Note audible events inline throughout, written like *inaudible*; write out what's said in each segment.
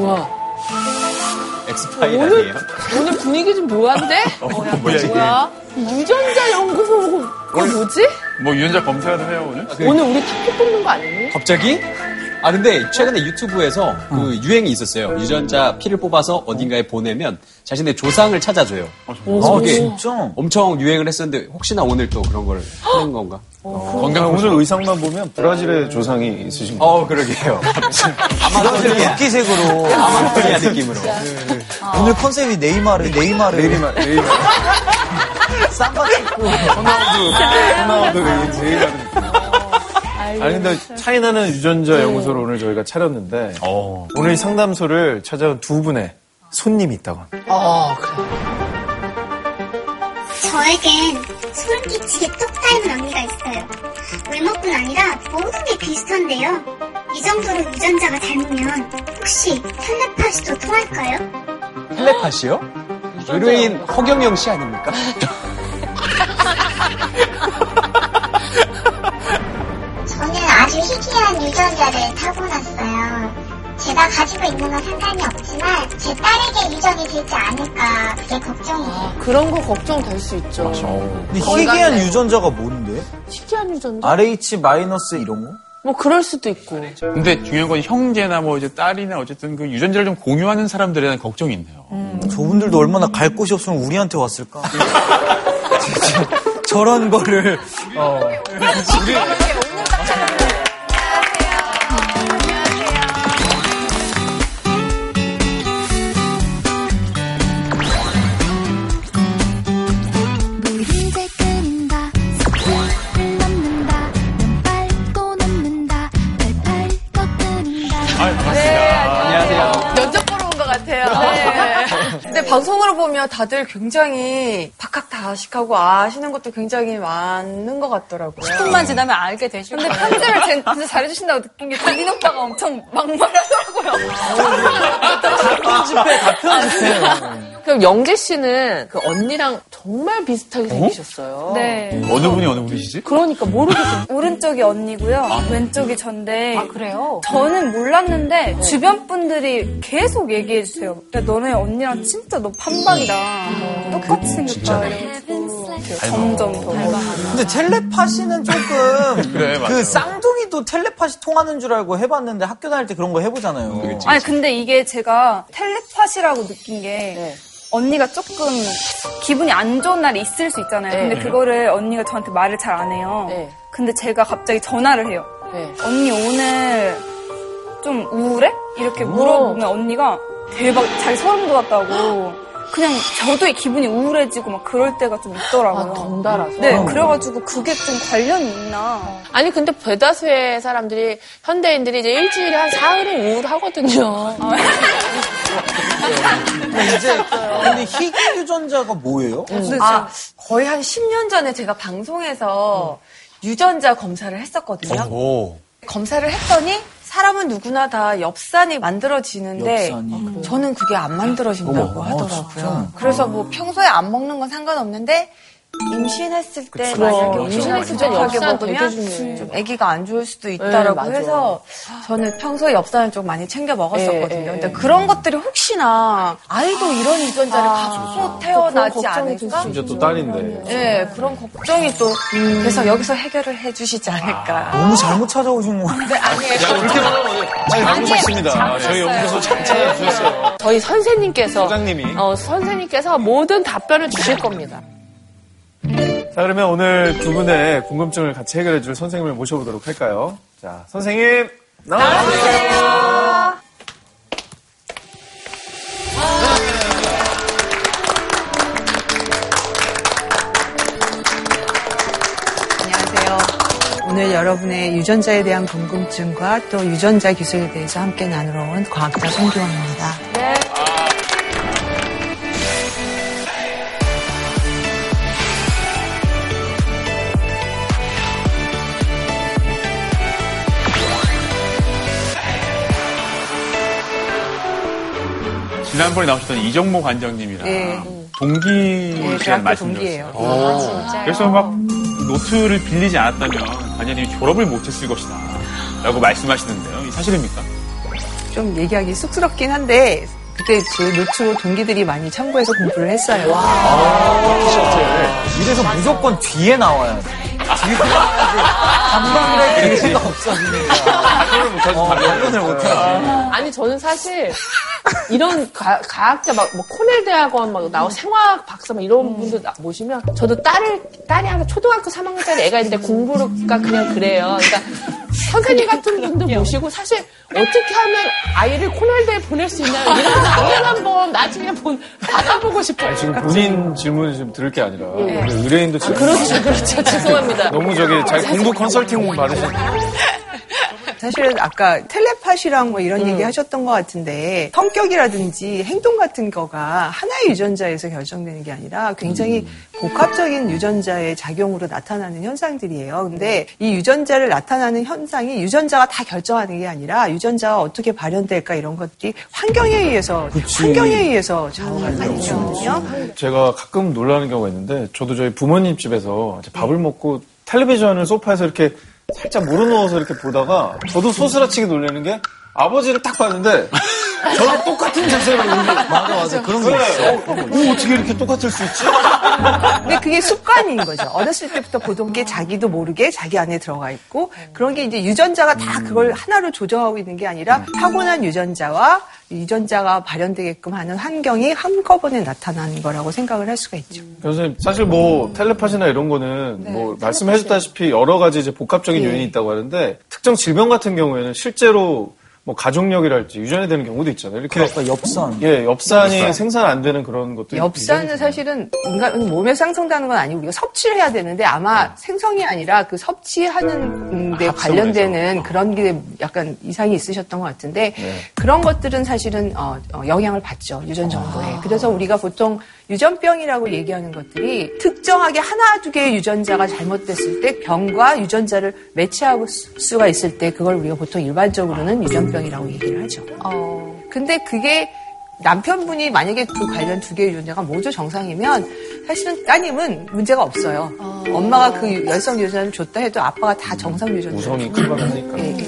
뭐야? 엑스파일 오늘 아니에요? 오늘 분위기 좀 묘한데? *laughs* 어, 야, 뭐야? 뭐야? 유전자 연구소 그거 뭐지? 뭐 유전자 검사라도 해요 오늘? 오늘 우리 타켓 뽑는 거 아니니? 갑자기? 아 근데 최근에 유튜브에서 그 유행이 있었어요. 유전자 피를 뽑아서 어딘가에 보내면 자신의 조상을 찾아줘요. 어, 그게 진짜? 엄청 유행을 했었는데 혹시나 오늘 또 그런 걸 하는 건가? 건강 아, 오늘 오늘 의상만 보면 브라질의 조상이 있으신 거 어 그러게요. 아마존이야. 흑기색으로. 아마존이야 느낌으로. 오늘 컨셉이 네이마르, 네이마르. 네이마 네이마 쌈바 찍고. 호나우두 호나우두 아니 근데 차이나는 유전자 연구소를 오늘 저희가 차렸는데 어. 오늘 이 상담소를 찾아온 두 분의 손님이 있다고 합니다. 어, 그래. 저에겐 소름 끼치게 똑 닮은 언니가 있어요. 외모뿐 아니라 모든 게 비슷한데요. 이 정도로 유전자가 닮으면 혹시 텔레파시도 통할까요? 텔레파시요? 의뢰인 허경영 씨 아닙니까? *laughs* 저는 아주 희귀한 유전자를 타고났어요. 제가 가지고 있는 건 상관이 없지만 제 딸에게 유전이 되지 않을까 그게 걱정이에요. 아, 그런 거 걱정될 수 있죠. 근데. 희귀한 유전자가 뭔데? 희귀한 유전자? RH 마이너스 이런 거? 뭐 그럴 수도 있고. 근데 중요한 건 형제나 뭐 이제 딸이나 어쨌든 그 유전자를 좀 공유하는 사람들에 대한 걱정이 있네요. 저분들도 얼마나 갈 곳이 없으면 우리한테 왔을까? *laughs* 진짜 저런 거를 어. 물을 꺾는다 아, 반갑습니다. 안녕하세요. 면접 보러 온 것 같아요. 네. 근데 방송으로 보면 다들 굉장히 박학다식하고 아시는 것도 굉장히 많은 것 같더라고요. 10분만 지나면 알게 되실 근데 거예요. 편집을 진- 진짜 잘해주신다고 느낀 게 대민 오빠가 엄청 막말하더라고요. 편집해, 다 편집해. 그럼 영재 씨는 그 언니랑 정말 비슷하게 생기셨어요. 네. 어느 분이 어느 분이시지? 그러니까 모르겠어. *laughs* 오른쪽이 언니고요. 왼쪽이 전데. 아, 그래요? 저는 몰랐는데 주변 분들이 계속 얘기해 주세요. 야, 너네 언니랑 진짜 너 판박이다. 똑같이 생겼다. 이래가지고 점점 더. 근데 텔레파시는 조금 *laughs* 그래, 맞아. 그 쌍둥이도 텔레파시 통하는 줄 알고 해봤는데 학교 다닐 때 그런 거 해보잖아요. 아니 근데 이게 제가 텔레파시라고 느낀 게 네. 언니가 조금 기분이 안 좋은 날이 있을 수 있잖아요. 네. 근데 그거를 언니가 저한테 말을 잘 안 해요. 네. 근데 제가 갑자기 전화를 해요. 네. 언니 오늘 좀 우울해? 이렇게 물어보면 언니가 대박 자기 소름 돋았다고 그냥 저도 기분이 우울해지고 막 그럴 때가 좀 있더라고요. 아, 덩달아서. 네, 그래가지고 그게 좀 관련이 있나. 아니 근데 대다수의 사람들이 현대인들이 이제 일주일에 한 사흘은 우울하거든요. *laughs* 근데 이제 근데 희귀 유전자가 뭐예요? 아, 거의 한 10년 전에 제가 방송에서 유전자 검사를 했었거든요. 오. 검사를 했더니 사람은 누구나 다 엽산이 만들어지는데 엽산이. 저는 그게 안 만들어진다고 어머, 아, 하더라고요. 그래서 뭐 평소에 안 먹는 건 상관없는데 임신했을 때 만약에. 임신했을 때 엽산 부족하게 먹으면. 좀 아기가 안 좋을 수도 있다라고 맞아. 해서 저는 평소에 엽산을 좀 많이 챙겨 먹었었거든요. 예, 예, 근데 예. 그런 것들이 혹시나 아이도 이런 유전자를 갖고 태어나지 그런 걱정이 들 않을까? 수 진짜 또 딸인데 네, 그런 걱정이 또 그래서 여기서 해결을 해주시지 않을까. 너무 잘못 찾아오신 거 같아요. 그렇게 말하면 아니 잘못하십니다. 저희 연구소 잘 찾아주셨어요. 저희 선생님께서 소장님이. 어, 선생님께서 모든 답변을 주실 겁니다. 자 그러면 오늘 두 분의 궁금증을 같이 해결해 줄 선생님을 모셔보도록 할까요? 자 선생님 나와주세요. 안녕하세요. 오늘 여러분의 유전자에 대한 궁금증과 또 유전자 기술에 대해서 함께 나누러 온 과학자 송기원입니다. 지난번에 나오셨던 이정모 관장님이랑 네. 동기 네, 시간 대학교 말씀 동기예요. 주셨어요. 그래서 막 노트를 빌리지 않았다면 관장님이 졸업을 못했을 것이다. 라고 말씀하시는데요. 이 사실입니까? 좀 얘기하기 쑥스럽긴 한데 그때 그 노트로 동기들이 많이 참고해서 공부를 했어요. 이래서 무조건 뒤에 나와야 돼. 뒤에 나와야지. 감방이랄 기회가 없어지니까. 답변을 못하지, 어. 답변을 못하지. 아니 저는 사실 이런 가, 과학자 막 뭐 코넬 대학원 막 나오 생화학 박사 막 이런 분들 나- 모시면 저도 딸을 딸이 하나 초등학교 3학년짜리 애가 있는데 공부가 그냥 그래요. 그러니까 선생님 같은 분들 모시고 사실 어떻게 하면 아이를 코넬대에 보낼 수 있나요? 이런 강연 한번 나중에 본 받아보고 싶어요. 아니, 지금 본인 질문을 좀 들을 게 아니라 우리 의뢰인도 지금 그렇죠, 그렇죠. 죄송합니다. *laughs* 너무 저기 자기 공부 컨설팅 받으시는 사실은 아까 텔레파시랑 뭐 이런 얘기 하셨던 것 같은데 성격이라든지 행동 같은 거가 하나의 유전자에서 결정되는 게 아니라 굉장히 복합적인 유전자의 작용으로 나타나는 현상들이에요. 근데 이 유전자를 나타나는 현상이 유전자가 다 결정하는 게 아니라 유전자가 어떻게 발현될까 이런 것들이 환경에 의해서 환경에 의해서 좌우가 되거든요. 제가 가끔 놀라는 경우가 있는데 저도 저희 부모님 집에서 밥을 먹고 텔레비전을 소파에서 이렇게 살짝 몰아누워서 이렇게 보다가 저도 소스라치게 놀라는 게 아버지를 딱 봤는데 저랑 똑같은 자세로 이렇게 맞아, 맞아. 그런 게 있어. 오, 어떻게 이렇게 똑같을 수 있지? 근데 그게 습관인 거죠. 어렸을 때부터 보던 게 자기도 모르게 자기 안에 들어가 있고 그런 게 이제 유전자가 다 그걸 하나로 조정하고 있는 게 아니라 타고난 유전자와 유전자가 발현되게끔 하는 환경이 한꺼번에 나타나는 거라고 생각을 할 수가 있죠. 교수님 사실 뭐 텔레파시나 이런 거는 뭐 말씀해줬다시피 여러 가지 이제 복합적인 요인이 있다고 하는데 특정 질병 같은 경우에는 실제로 뭐 가족력이랄지 유전이 되는 경우도 있잖아요. 이렇게 아까 엽산. 예 엽산이 생산 안 되는 그런 것도 엽산은 사실은 인간 몸에 상성되는 건 아니고 우리가 섭취를 해야 되는데 아마 생성이 아니라 그 섭취하는 데 관련되는 그런 게 약간 이상이 있으셨던 것 같은데 그런 것들은 사실은 어, 어, 영향을 받죠. 유전 정보에. 그래서 우리가 보통 유전병이라고 얘기하는 것들이 특정하게 하나 두 개의 유전자가 잘못됐을 때 병과 유전자를 매치하고 수- 수가 있을 때 그걸 우리가 보통 일반적으로는 유전병이라고 얘기를 하죠. 근데 그게 남편분이 만약에 그 관련 두 개의 유전자가 모두 정상이면 사실은 따님은 문제가 없어요. 엄마가 그 유- 열성 유전자를 줬다 해도 아빠가 다 정상 유전자. 우성이 출발하니까. 예, 예.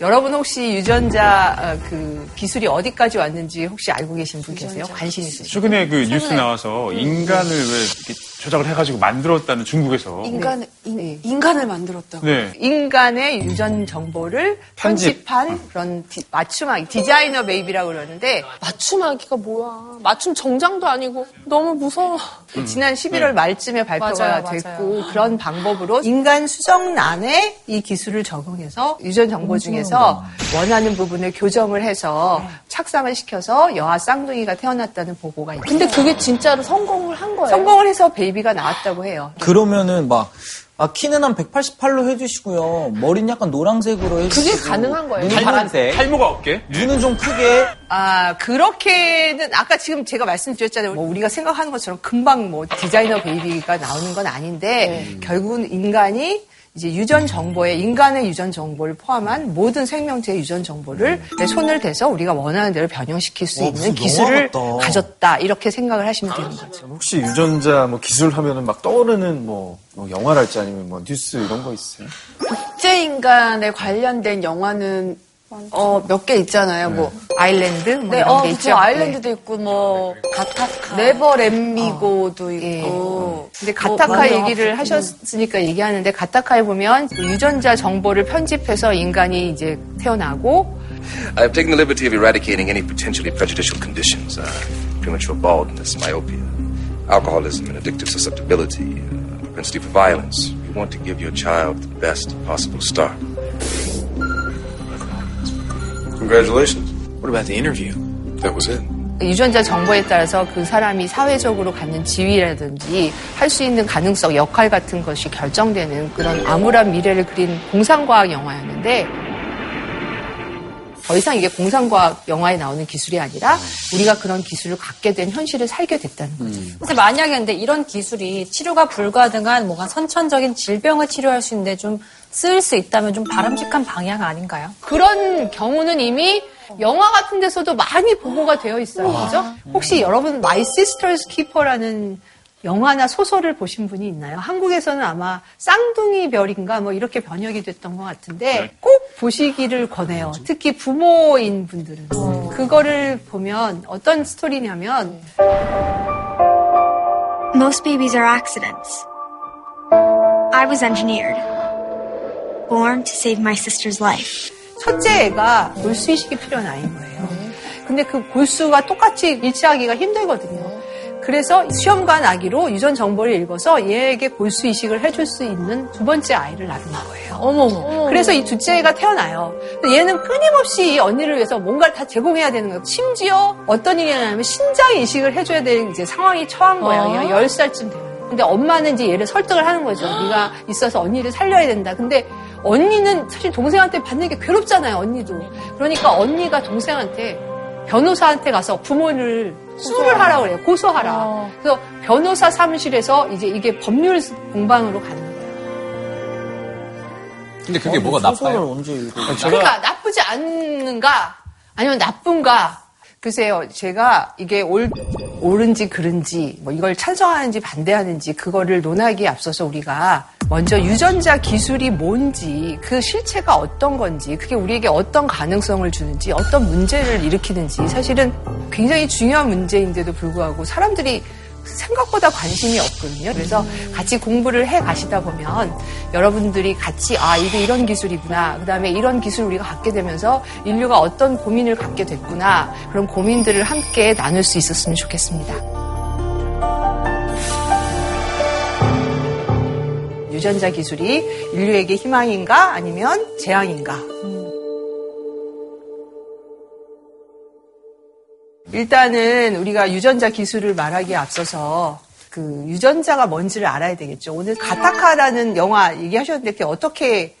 여러분 혹시 유전자 어, 그 기술이 어디까지 왔는지 혹시 알고 계신 분 계세요? 관심 있으시죠? 최근에 그 뉴스 나와서 인간을 왜 이렇게 조작을 해가지고 만들었다는 중국에서. 인간, 인, 인간을 만들었다고. 네. 인간의 유전 정보를 편집. 편집 한 그런 디- 맞춤아기 designer baby라고 그러는데 맞춤아기가 뭐야. 맞춤 정장도 아니고 너무 무서워. 지난 11월 말쯤에 발표가 맞아요, 맞아요. 됐고 그런 방법으로 인간 수정란에 이 기술을 적용해서 유전 정보 중에서 원하는 부분을 교정을 해서 착상을 시켜서 여아 쌍둥이가 태어났다는 보고가 있어요. 근데 그게 진짜로 성공을 한 거예요. 성공을 해서 baby가 나왔다고 해요. 그러면은 막, 아, 키는 한 188로 해주시고요. 머리는 약간 노란색으로 해주시고. 그게 가능한 거예요. 눈은 파란색. 탈모가 없게? 눈은 좀 크게. 아, 그렇게는, 아까 지금 제가 말씀드렸잖아요. 뭐 우리가 생각하는 것처럼 금방 뭐 designer baby가 나오는 건 아닌데, 결국은 인간이 이제 유전 정보에 인간의 유전 정보를 포함한 모든 생명체의 유전 정보를 내 손을 대서 우리가 원하는 대로 변형시킬 수 와, 있는 기술을. 가졌다. 이렇게 생각을 하시면 되는 거죠. 혹시 유전자 뭐 기술 하면은 막 떠오르는 뭐, 뭐 영화랄지 아니면 뭐 뉴스 이런 거 있어요? 국제 인간에 관련된 영화는 어, 몇 개 있잖아요. 뭐 아일랜드? 뭐 네, 이런 어, 게 그쵸. 있죠. 아일랜드도 있고, 뭐, 가타카. 네버램미고도 예. 있고. 근데 가타카 뭐, 얘기를 하셨으니까 얘기하는데 가타카에 보면 그 유전자 정보를 편집해서 인간이 이제 태어나고 I have taken the liberty of eradicating any potentially prejudicial conditions, uh, premature baldness, myopia, alcoholism, and addictive susceptibility, uh, propensity for violence. We want to give your child the best possible start. Congratulations. What about the interview? That was it. 유전자 정보에 따라서 그 사람이 사회적으로 갖는 지위라든지 할 수 있는 가능성, 역할 같은 것이 결정되는 그런 암울한 미래를 그린 공상과학 영화였는데 더 이상 이게 공상과학 영화에 나오는 기술이 아니라 우리가 그런 기술을 갖게 된 현실을 살게 됐다는 거죠. 근데 만약에 근데 이런 기술이 치료가 불가능한 뭔가 선천적인 질병을 치료할 수 있는데 좀 쓰일 수 있다면 좀 바람직한 방향 아닌가요? 그런 경우는 이미 영화 같은 데서도 많이 보고가 되어 있어요. 그죠? 혹시 여러분 My Sister's Keeper라는 영화나 소설을 보신 분이 있나요? 한국에서는 아마 쌍둥이 별인가 뭐 이렇게 번역이 됐던 것 같은데 꼭 보시기를 권해요. 특히 부모인 분들은. 그거를 보면 어떤 스토리냐면 Most babies are accidents. I was engineered. Born to save my sister's life. 첫째 애가 골수 이식이 필요한 아이인 거예요. 근데 그 골수가 똑같이 일치하기가 힘들거든요. 그래서 시험관 아기로 유전 정보를 읽어서 얘에게 골수 이식을 해줄 수 있는 두 번째 아이를 낳은 거예요. 어머. 그래서 이 둘째 애가 태어나요. 얘는 끊임없이 이 언니를 위해서 뭔가를 다 제공해야 되는 거예요. 심지어 어떤 일이 일어나면 신장 이식을 해줘야 될 이제 상황이 처한 거예요. 어. 얘가 10살쯤 되면. 근데 엄마는 이제 얘를 설득을 하는 거죠. 네가 있어서 언니를 살려야 된다. 근데 언니는 사실 동생한테 받는 게 괴롭잖아요. 언니도. 그러니까 언니가 동생한테 변호사한테 가서 부모를 수를 하라고 그래요. 고소하라. 어. 그래서 변호사 사무실에서 이제 이게 법률 공방으로 가는 거예요. 근데 그게 뭐가 나빠요? 언제 읽어? 그러니까 나쁘지 않는가 아니면 나쁜가 글쎄요 제가 이게 올, 옳은지 그른지 뭐 이걸 찬성하는지 반대하는지 그거를 논하기에 앞서서 우리가 먼저 유전자 기술이 뭔지 그 실체가 어떤 건지 그게 우리에게 어떤 가능성을 주는지 어떤 문제를 일으키는지 사실은 굉장히 중요한 문제인데도 불구하고 사람들이 생각보다 관심이 없거든요. 그래서 같이 공부를 해 가시다 보면 여러분들이 같이 아 이게 이런 기술이구나. 그 다음에 이런 기술 우리가 갖게 되면서 인류가 어떤 고민을 갖게 됐구나. 그런 고민들을 함께 나눌 수 있었으면 좋겠습니다. 유전자 기술이 인류에게 희망인가 아니면 재앙인가? 일단은 우리가 유전자 기술을 말하기에 앞서서 그 유전자가 뭔지를 알아야 되겠죠. 오늘 가타카라는 영화 얘기하셨는데 그게 어떻게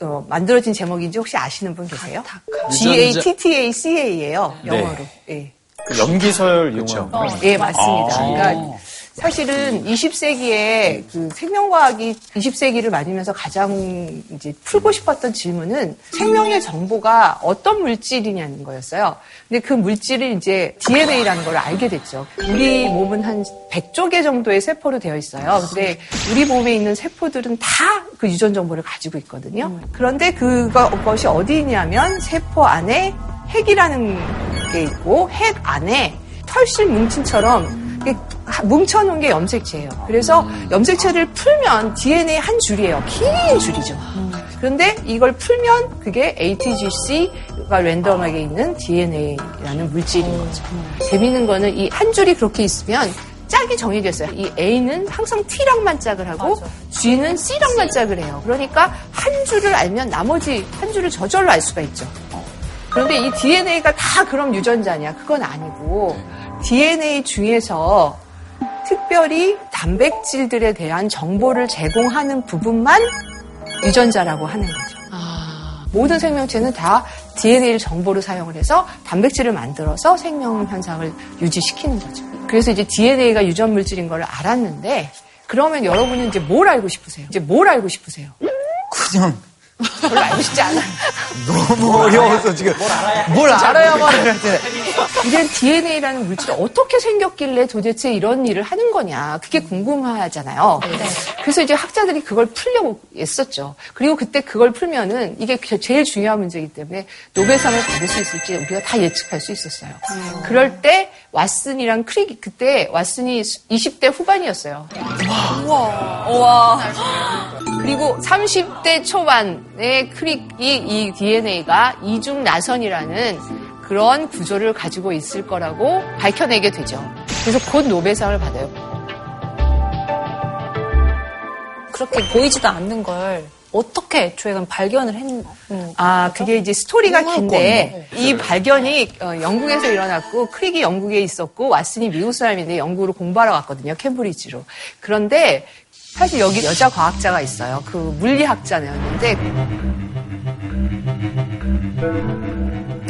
어, 만들어진 제목인지 혹시 아시는 분 계세요? G-A-T-T-A-C-A예요. 영어로. 예. 그 연기설 이용한. 예, 맞습니다. 아. 그러니까 사실은 20세기에 그 생명과학이 20세기를 맞으면서 가장 이제 풀고 싶었던 질문은 생명의 정보가 어떤 물질이냐는 거였어요. 근데 그 물질을 이제 DNA라는 걸 알게 됐죠. 우리 몸은 한 100조 개 정도의 세포로 되어 있어요. 근데 우리 몸에 있는 세포들은 다 그 유전 정보를 가지고 있거든요. 그런데 그것이 어디 있냐면 세포 안에 핵이라는 게 있고 핵 안에 털실 이렇게 뭉쳐놓은 게 염색체예요. 그래서 염색체를 풀면 DNA 한 줄이에요. 긴 줄이죠. 그런데 이걸 풀면 그게 ATGC가 랜덤하게 있는 DNA라는 물질인 거죠. 재밌는 거는 이 한 줄이 그렇게 있으면 짝이 정해졌어요. 이 A는 항상 T랑만 짝을 하고 G는 C랑만 짝을 해요. 그러니까 한 줄을 알면 나머지 한 줄을 저절로 알 수가 있죠. 그런데 이 DNA가 다 그럼 유전자냐? 그건 아니고 DNA 중에서 특별히 단백질들에 대한 정보를 제공하는 부분만 유전자라고 하는 거죠. 모든 생명체는 다 DNA를 정보로 사용을 해서 단백질을 만들어서 생명 현상을 유지시키는 거죠. 그래서 이제 DNA가 유전 물질인 걸 알았는데 그러면 여러분은 이제 뭘 알고 싶으세요? 이제 뭘 알고 싶으세요? 그냥 별로 알고 싶지 않아요. 너무 어려워서 지금 뭘 알아야만 할 때. 이런 DNA라는 물질이 어떻게 생겼길래 도대체 이런 일을 하는 거냐. 그게 궁금하잖아요. 그래서 이제 학자들이 그걸 풀려고 애썼죠. 그리고 그때 그걸 풀면은 이게 제일 중요한 문제이기 때문에 노벨상을 받을 수 있을지 우리가 다 예측할 수 있었어요. 그럴 때 왓슨이랑 크릭이 그때 왓슨이 20대 후반이었어요. 우와. 우와. 그리고 30대 초반에 크릭이 이 DNA가 이중 나선이라는 그런 구조를 가지고 있을 거라고 밝혀내게 되죠. 그래서 곧 노벨상을 받아요. 그렇게 보이지도 않는 걸 어떻게 애초에 발견을 했는 아, 그게 이제 스토리가 긴데, 건데. 이 발견이 어, 영국에서 일어났고, 크릭이 영국에 있었고, 왓슨이 미국 사람인데 영국으로 공부하러 갔거든요, 캠브리지로. 그런데, 사실 여기 여자 과학자가 있어요. 그 물리학자였는데,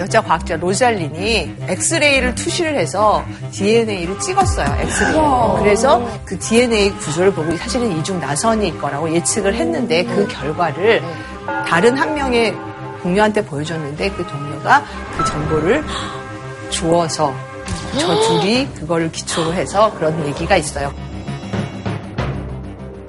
여자 과학자 로잘린이 엑스레이를 투시를 해서 DNA를 찍었어요. 엑스레이. 그래서 그 DNA 구조를 보고 사실은 이중 나선일 거라고 예측을 했는데 그 결과를 다른 한 명의 동료한테 보여줬는데 그 동료가 그 정보를 주어서 저 둘이 그거를 기초로 해서 그런 얘기가 있어요.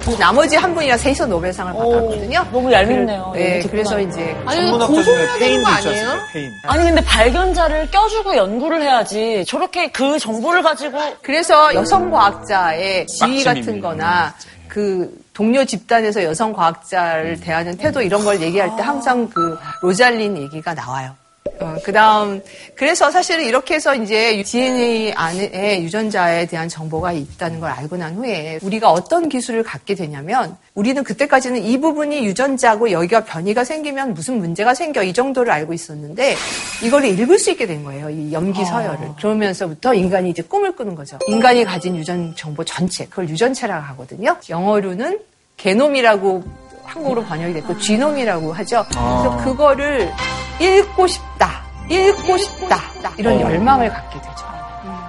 그 나머지 한 분이랑 셋이서 노벨상을 받았거든요. 너무 얄밉네요. 네, 이렇게 그래서 됐구나. 이제 아니, 중에 페인도 있지 아니에요? 페인. 아니 근데 발견자를 껴주고 연구를 해야지 저렇게 그 정보를 가지고 그래서 여성 과학자의 지위 같은. 거나 그 동료 집단에서 여성 과학자를 대하는 태도 이런 걸 얘기할 때 항상 그 로잘린 얘기가 나와요. 어, 그 다음, 그래서 사실은 이렇게 해서 이제 DNA 안에 유전자에 대한 정보가 있다는 걸 알고 난 후에 우리가 어떤 기술을 갖게 되냐면 우리는 그때까지는 이 부분이 유전자고 여기가 변이가 생기면 무슨 문제가 생겨 이 정도를 알고 있었는데 이걸 읽을 수 있게 된 거예요. 이 염기 서열을. 그러면서부터 인간이 이제 꿈을 꾸는 거죠. 인간이 가진 유전 정보 전체, 그걸 유전체라고 하거든요. 영어로는 게놈이라고 한국어로 번역이 됐고 쥐놈이라고 하죠. 그래서 그거를 읽고 싶다, 읽고 싶다 이런 열망을 갖게 되죠.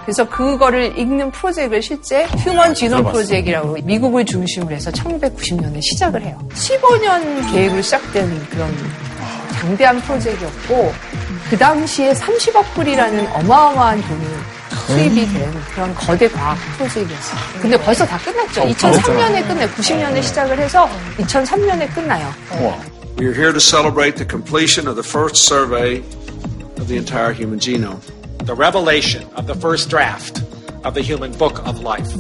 그래서 그거를 읽는 프로젝트를 실제 휴먼 지놈 프로젝트라고 미국을 중심으로 해서 1990년에 시작을 해요. 15년 계획으로 시작된 그런 장대한 프로젝트였고 그 당시에 30억 불이라는 어마어마한 돈이 수입이 된 그런 거대 과학 프로젝트였어요. 근데 벌써 다 끝났죠. 2003년에 끝내 90년에 시작을 해서 2003년에 끝나요. We are here to celebrate the completion of the first survey of the entire human genome. the revelation of the first draft of the Human Book of Life.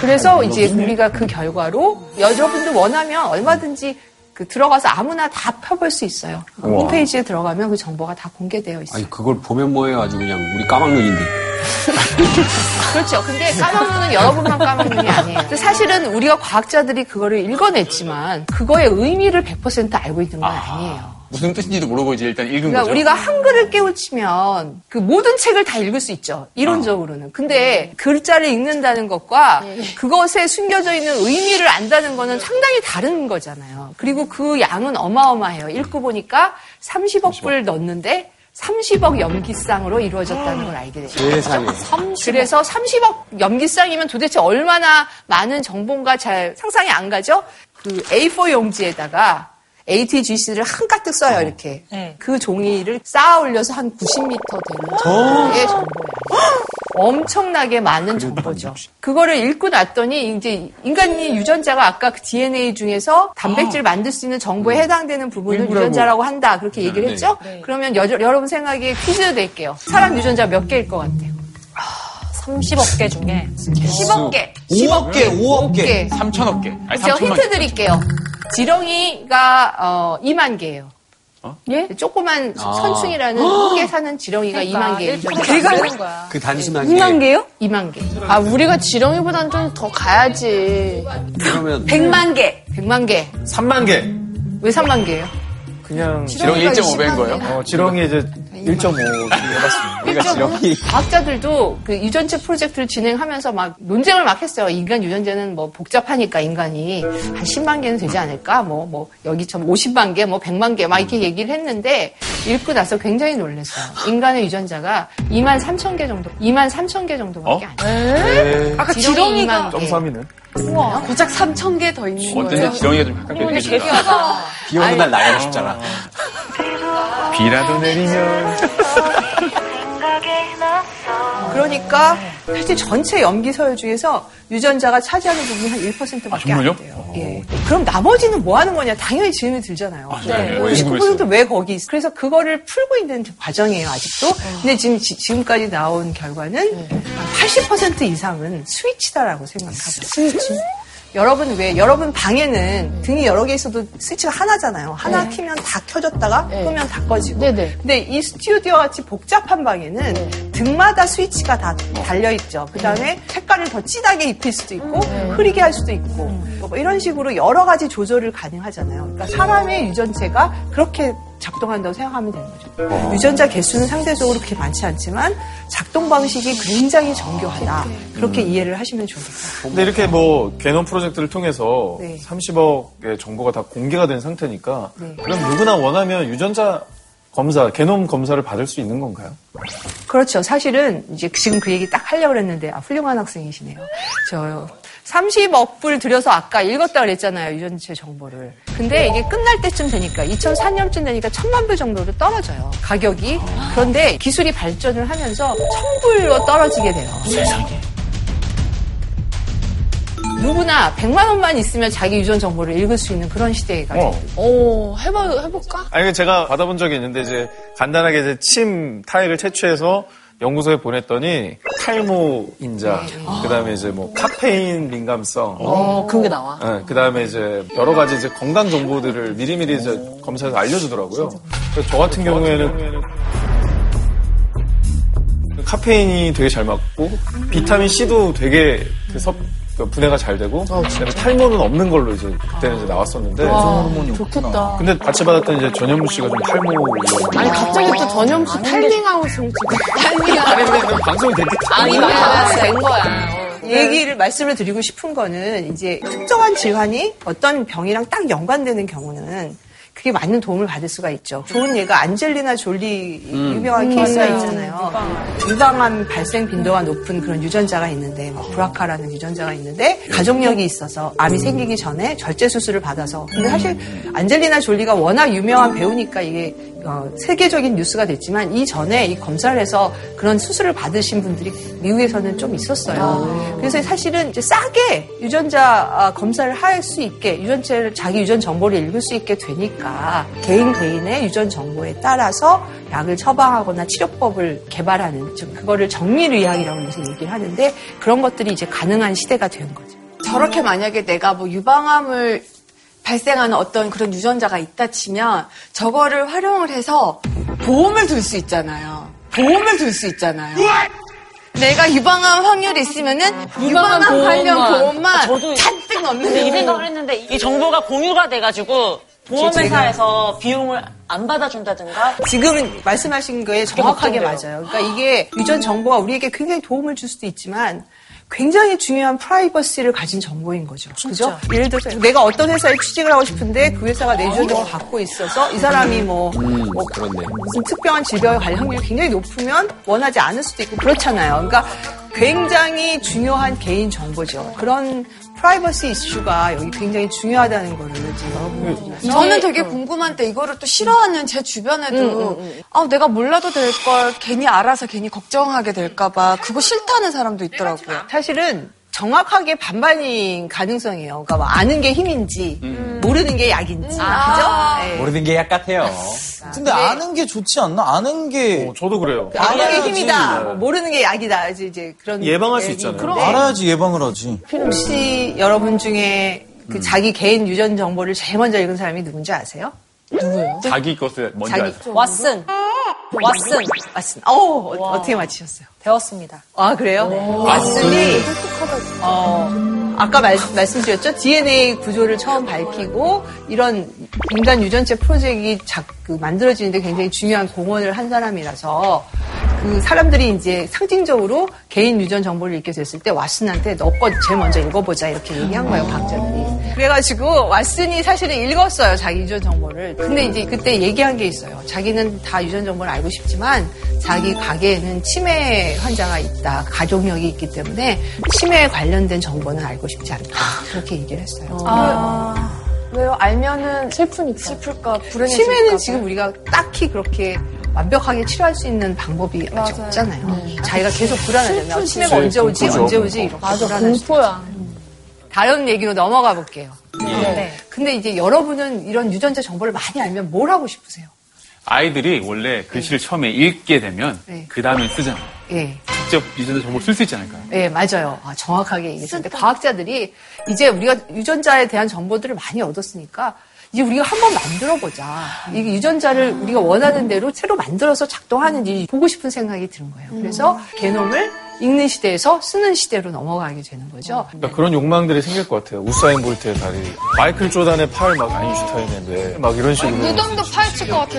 그래서 이제 우리가 그 결과로 여러분들 원하면 얼마든지 그 들어가서 아무나 다 펴볼 수 있어요. 우와. 홈페이지에 들어가면 그 정보가 다 공개되어 있어요. 아니 그걸 보면 뭐예요? 아주 그냥 우리 까막눈인데. *laughs* 그렇죠. 근데 까막눈은 여러분만 까막눈이 아니에요. 사실은 우리가 과학자들이 그거를 읽어냈지만 그거의 의미를 100% 알고 있는 건 아니에요. 무슨 뜻인지도 모르고 이제 일단 읽은 그러니까 거죠. 우리가 한글을 깨우치면 그 모든 책을 다 읽을 수 있죠. 이론적으로는. 근데 글자를 읽는다는 것과 그것에 숨겨져 있는 의미를 안다는 거는 상당히 다른 거잖아요. 그리고 그 양은 어마어마해요. 읽고 보니까 30억 불 넣었는데 30억 염기쌍으로 이루어졌다는 걸 알게. 세상에. 그래서 30억 염기쌍이면 도대체 얼마나 많은 정보인가 잘 상상이 안 가죠? 그 A4 용지에다가 ATGC를 한가득 써요, 이렇게. 그 종이를 쌓아 올려서 한 90m 되는 정도의 정보예요. 엄청나게 많은 정보죠. 그거를 읽고 났더니 이제 인간이 유전자가 아까 그 DNA 중에서 단백질 만들 수 있는 정보에 해당되는 부분을 일부라고. 유전자라고 한다. 그렇게 얘기를 네. 했죠? 그러면 여, 러분 생각에 퀴즈 낼게요. 사람 유전자 몇 개일 것 같아요? 30억 개 중에 10억 개. 5억 개, 5억 개. 3천억 개. 아니, 제가 3천만 힌트 개. 드릴게요. 지렁이가 어, 2만 개예요. 예? 조그만 아. 선충이라는 흙에 사는 지렁이가 2만 개. 거야. 그 단순한 게. 개요? 2만 개. 아 우리가 지렁이보단 좀더 가야지. 그러면 100만 개. 100만 개. 3만 개. 왜 3만 개예요? 그냥 지렁이 1.5배인 거예요? 어, 지렁이 이제 1.5 해봤습니다. 그러니까 지렁이. *laughs* 과학자들도 그 유전체 프로젝트를 진행하면서 막 논쟁을 막 했어요. 인간 유전자는 뭐 복잡하니까 인간이 한 10만 개는 되지 않을까? 뭐, 뭐, 여기처럼 50만 개, 뭐 100만 개 막 이렇게 얘기를 했는데 읽고 나서 굉장히 놀랐어요. 인간의 유전자가 2만 3천 개 정도, 2만 3천 개 정도밖에 안 돼요. 네. 아까 지렁이 지렁이가 2만 개. 0.3이네. 우와, 고작 3천 개 더 있는 거예요. 어쩐지 지렁이가 좀 가깝게. 개피하다. 비 오는 날 나가고 싶잖아. 비라도 내리면. *laughs* 그러니까 실제 전체 염기 서열 중에서 유전자가 차지하는 부분이 한 1%밖에 아? 안 돼요. 예. 그럼 나머지는 뭐 하는 거냐? 당연히 질문이 들잖아요. 네. 왜 99%는 왜 거기 있어? 그래서 그거를 풀고 있는 과정이에요, 아직도. 근데 지금, 지, 금까지 나온 결과는 한 80% 이상은 스위치다라고 생각하죠. 스위치? 여러분 왜 여러분 방에는 등이 여러 개 있어도 스위치가 하나잖아요. 하나 네. 키면 다 켜졌다가 네. 끄면 다 꺼지고. 네네. 근데 이 스튜디오 같이 복잡한 방에는 등마다 스위치가 다 달려 있죠. 그 다음에 색깔을 더 진하게 입힐 수도 있고 흐리게 할 수도 있고 뭐 이런 식으로 여러 가지 조절을 가능하잖아요. 그러니까 사람의 유전체가 그렇게 작동한다고 생각하면 되는 거죠. 유전자 개수는 상대적으로 그렇게 많지 않지만 작동 방식이 굉장히 정교하다. 그렇게 이해를 하시면 좋겠어요. 근데 이렇게 뭐 개놈 프로젝트를 통해서 네. 30억의 정보가 다 공개가 된 상태니까 네. 그럼 누구나 원하면 유전자 검사, 게놈 검사를 받을 수 있는 건가요? 그렇죠. 사실은 이제 지금 그 얘기 딱 하려고 그랬는데 아, 훌륭한 학생이시네요. 저 30억 불 들여서 아까 읽었다 그랬잖아요. 유전체 정보를. 근데 이게 끝날 때쯤 되니까 2004년쯤 되니까 천만 불 정도로 떨어져요. 가격이. 그런데 기술이 발전을 하면서 천 불로 떨어지게 돼요. 세상에. 누구나 100만 원만 있으면 자기 유전 정보를 읽을 수 있는 그런 시대가 돼요. 오, 해봐, 해볼까? 아니, 제가 받아본 적이 있는데, 이제 간단하게 이제 침 타액을 채취해서 연구소에 보냈더니 탈모 인자, 그 다음에 이제 뭐 카페인 민감성. 어, 그런 게 나와. 그 다음에 이제 여러 가지 이제 건강 정보들을 미리미리 이제 검사해서 알려주더라고요. 그래서 저 같은 경우에는 카페인이 되게 잘 맞고 비타민 C도 되게 그 섭, 그 분해가 잘 되고 그다음에 탈모는 없는 걸로 이제 그때는 이제 나왔었는데 와, 좋겠다. 근데 같이 받았던 이제 전현무 씨가 좀 탈모 아니, 갑자기 또 전현무 탈링아웃을 탈링아웃. 방송이 됐기 아니, 때문에 맞아. 된 거야. 얘기를 말씀을 드리고 싶은 거는 이제 특정한 질환이 어떤 병이랑 딱 연관되는 경우는 그에 맞는 도움을 받을 수가 있죠. 좋은 예가 안젤리나 졸리 유명한 음, 케이스가 맞아요. 있잖아요. 유방암 발생 빈도가 높은 그런 유전자가 있는데 뭐 BRCA라는 유전자가 있는데 가족력이 있어서 암이 생기기 전에 절제 수술을 받아서 근데 사실 안젤리나 졸리가 워낙 유명한 배우니까 이게 어, 세계적인 뉴스가 됐지만 이전에 이 검사를 해서 그런 수술을 받으신 분들이 미국에서는 좀 있었어요. 그래서 사실은 이제 싸게 유전자 아, 검사를 할 수 있게 유전체를 자기 유전 정보를 읽을 수 있게 되니까 개인 개인의 유전 정보에 따라서 약을 처방하거나 치료법을 개발하는 좀 그거를 정밀의학이라고 해서 얘기를 하는데 그런 것들이 이제 가능한 시대가 된 거죠. 저렇게 만약에 내가 뭐 유방암을 발생하는 어떤 그런 유전자가 있다 치면 저거를 활용을 해서 보험을 들 수 있잖아요. 보험을 들 수 있잖아요. 내가 유방암 확률이 있으면은 유방암 관련 보험만 저도 잔뜩 넣는 이 생각을 했는데 이 정보가 공유가 돼가지고 보험회사에서 비용을 안 받아준다든가 지금 말씀하신 거에 정확하게 맞아요. 그러니까 이게 유전 정보가 우리에게 굉장히 도움을 줄 수도 있지만 굉장히 중요한 프라이버시를 가진 정보인 거죠. 그죠? 예를 들어서 내가 어떤 회사에 취직을 하고 싶은데 그 회사가 내 유전 정보를 갖고 있어서 이 사람이 뭐, 뭐 그렇네. 무슨 특별한 질병에 관련 확률이 굉장히 높으면 원하지 않을 수도 있고 그렇잖아요. 그러니까 굉장히 중요한 개인 정보죠. 그런 프라이버시 이슈가 여기 굉장히 중요하다는 거를 지금 여러분들 저는 되게 궁금한데 이거를 또 싫어하는 제 주변에도 아 내가 몰라도 될 걸 괜히 알아서 괜히 걱정하게 될까봐 그거 싫다는 사람도 있더라고요. 사실은 정확하게 반반인 가능성이에요. 그러니까 뭐 아는 게 힘인지 모르는 게 약인지. 아. 그죠? 네. 모르는 게 약 같아요. 근데 아는 게 좋지 않나? 아는 게 저도 그래요. 아는 게 알아야지. 힘이다. 뭐 모르는 게 약이다. 이제, 이제 그런 예방할 수 있잖아요. 있는데 알아야지 예방을 하지. 혹시 여러분 중에 그 자기 개인 유전 정보를 제일 먼저 읽은 사람이 누군지 아세요? 누구예요? 자기 것을 먼저 자기. 왓슨. 왓슨. 왓슨. 어, 어, 어떻게 맞히셨어요? 배웠습니다. 아, 그래요? 왓슨이, 어, 아까 말, 말씀드렸죠? DNA 구조를 처음 밝히고, 이런 인간 유전체 프로젝트가 자, 그 만들어지는데 굉장히 중요한 공헌을 한 사람이라서, 그 사람들이 이제 상징적으로 개인 유전 정보를 읽게 됐을 때 왓슨한테 너 거 제일 먼저 읽어보자 이렇게 얘기한 거예요 과학자들이. 그래가지고 왓슨이 사실은 읽었어요 자기 유전 정보를. 근데 이제 그때 얘기한 게 있어요. 자기는 다 유전 정보를 알고 싶지만 자기 가게에는 치매 환자가 있다 가족력이 있기 때문에 치매에 관련된 정보는 알고 싶지 않다. 그렇게 얘기를 했어요. 아, 왜요? 알면은 슬프니까 슬플까 불행해질까 치매는 지금 우리가 딱히 그렇게 완벽하게 치료할 수 있는 방법이 아직 맞아요. 없잖아요. 자기가 계속 불안하잖아요. 치매가 언제 오지, 언제 오지 이렇게 맞아, 불안할 수 공포야. 다른 얘기로 넘어가 볼게요. 네. 근데 이제 여러분은 이런 유전자 정보를 많이 알면 뭘 하고 싶으세요? 아이들이 원래 글씨를 처음에 읽게 되면 네. 그 다음에 쓰잖아요. 예, 직접 유전자 정보를 쓸 수 있지 않을까요? 예, 맞아요. 아, 정확하게 얘기했는데 과학자들이 이제 우리가 유전자에 대한 정보들을 많이 얻었으니까 이제 우리가 한번 만들어 보자. 이 유전자를 우리가 원하는 대로 새로 만들어서 작동하는지 보고 싶은 생각이 드는 거예요. 그래서 게놈을 읽는 시대에서 쓰는 시대로 넘어가게 되는 거죠. 그러니까 그런 욕망들이 생길 것 같아요. 우사인 볼트의 다리, 마이클 조단의 팔, 막 아인슈타인의 뇌, 막 이런 식으로. 무덤도 파헤칠 것 같아.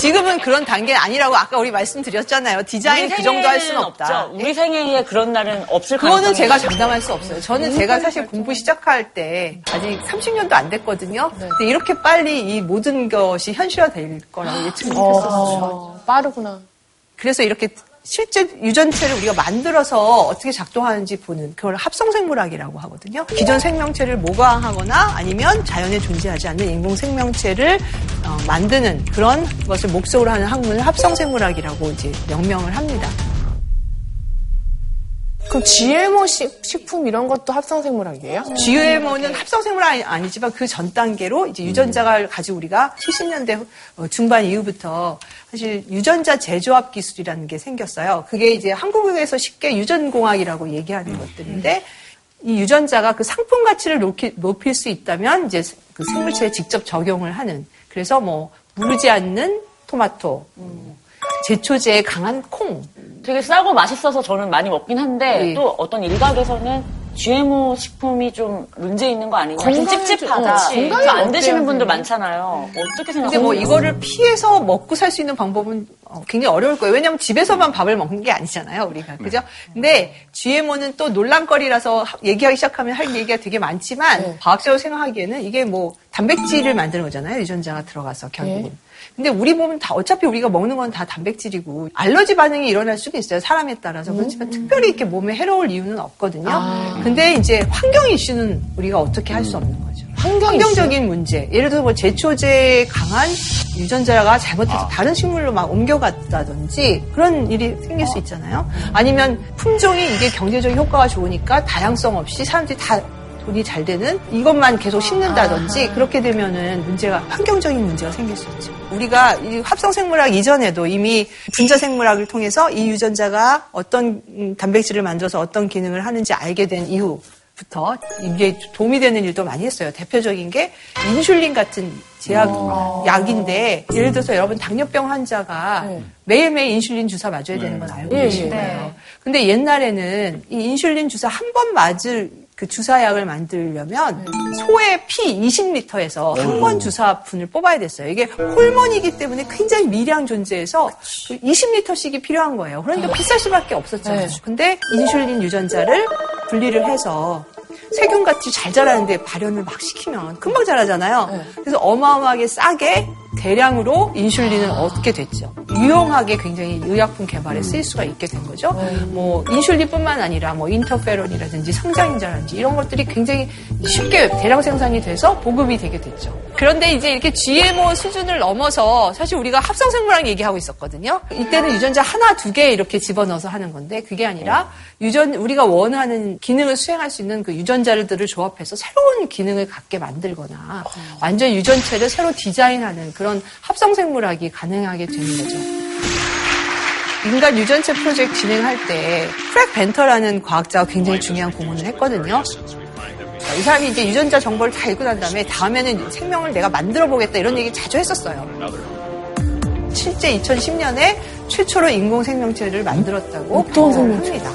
지금은 그런 단계 아니라고 아까 우리 말씀드렸잖아요. 디자인 그 정도 할 수는 없다. 없죠. 우리 생애에 그런 날은 없을 그거는 가능성이 제가. 장담할 수 없어요. 저는 제가 사실 공부 시작할 때 아직 30년도 안 됐거든요. 근데 이렇게 빨리 이 모든 것이 현실화될 거라고 예측 못했었어요. 어, 빠르구나. 그래서 이렇게 실제 유전체를 우리가 만들어서 어떻게 작동하는지 보는 그걸 합성생물학이라고 하거든요. 기존 생명체를 모방하거나 아니면 자연에 존재하지 않는 인공 생명체를 어, 만드는 그런 것을 목적으로 하는 학문을 합성생물학이라고 이제 명명을 합니다. 그럼 GMO 식, 식품 이런 것도 합성생물학이에요? GMO는 합성생물학이 아니 지만 그 전 단계로 이제 유전자를 가지고 우리가 70년대 어, 중반 이후부터 사실 유전자 재조합 기술이라는 게 생겼어요. 그게 이제 한국에서 쉽게 유전공학이라고 얘기하는 것들인데 이 유전자가 그 상품 가치를 높이- 높일 수 있다면 이제 그 생물체에 직접 적용을 하는 그래서 뭐 무르지 않는 토마토, 제초제에 강한 콩, 되게 싸고 맛있어서 저는 많이 먹긴 한데 네. 또 어떤 일각에서는 GMO 식품이 좀 문제 있는 거 아니냐. 좀 찝찝하다. 좀- 어, 건강에 좀안 어때요, 드시는 분들? 많잖아요. 어떻게 생각하세요? 근데 뭐 이거를 피해서 먹고 살 수 있는 방법은 어, 굉장히 어려울 거예요. 왜냐하면 집에서만 밥을 먹는 게 아니잖아요, 우리가. 그죠? 근데 GMO는 또 논란거리라서 하- 얘기하기 시작하면 할 얘기가 되게 많지만 과학적으로 생각하기에는 이게 뭐 단백질을 만드는 거잖아요. 유전자가 들어가서 결국은. 근데 우리 몸은 다 어차피 우리가 먹는 건 다 단백질이고 알러지 반응이 일어날 수도 있어요. 사람에 따라서. 그렇지만 특별히 이렇게 몸에 해로울 이유는 없거든요. 근데 이제 환경 이슈는 우리가 어떻게 할 수 없는 거죠. 환경적인 문제. 예를 들어서 뭐 제초제에 강한 유전자가 잘못해서 다른 식물로 막 옮겨갔다든지 그런 일이 생길 수 있잖아요. 아니면 품종이 이게 경제적인 효과가 좋으니까 다양성 없이 사람들이 다 돈이 잘 되는 이것만 계속 심는다든지 그렇게 되면은 문제가 환경적인 문제가 생길 수 있죠. 우리가 이 합성생물학 이전에도 이미 분자생물학을 통해서 이 유전자가 어떤 음, 단백질을 만들어서 어떤 기능을 하는지 알게 된 이후 부터 이게 도움이 되는 일도 많이 했어요. 대표적인 게 인슐린 같은 제약 약인데 예를 들어서 여러분 당뇨병 환자가 매일매일 인슐린 주사 맞아야 되는 건 알고 예, 계실 예. 거예요. 근데 옛날에는 이 인슐린 주사 한 번 맞을 그 주사약을 만들려면 소의 피 20리터에서 한 번 주사분을 뽑아야 됐어요. 이게 호르몬이기 때문에 굉장히 미량 존재해서 그 20리터씩이 필요한 거예요. 그러니까 비쌀 수밖에 없었잖아요. 근데 인슐린 유전자를 분리를 해서 세균같이 잘 자라는데 발현을 막 시키면 금방 자라잖아요. 그래서 어마어마하게 싸게 대량으로 인슐린을 얻게 됐죠. 유용하게 굉장히 의약품 개발에 쓰일 수가 있게 된 거죠. 뭐 인슐린뿐만 아니라 뭐 인터페론이라든지 성장인자라든지 이런 것들이 굉장히 쉽게 대량 생산이 돼서 보급이 되게 됐죠. 그런데 이제 이렇게 GMO 수준을 넘어서 사실 우리가 합성생물학 얘기하고 있었거든요. 이때는 유전자 하나 두 개 이렇게 집어넣어서 하는 건데 그게 아니라 유전 우리가 원하는 기능을 수행할 수 있는 그 유전자들을 조합해서 새로운 기능을 갖게 만들거나 완전 유전체를 새로 디자인하는 그런 합성생물학이 가능하게 되는 거죠. 인간 유전체 프로젝트 진행할 때 프랙 벤터라는 과학자가 굉장히 중요한 공헌을 했거든요. 이 사람이 이제 유전자 정보를 다 읽고 난 다음에 다음에는 생명을 내가 만들어 보겠다 이런 얘기 자주 했었어요. 실제 2010년에 최초로 인공 생명체를 만들었다고 합니다.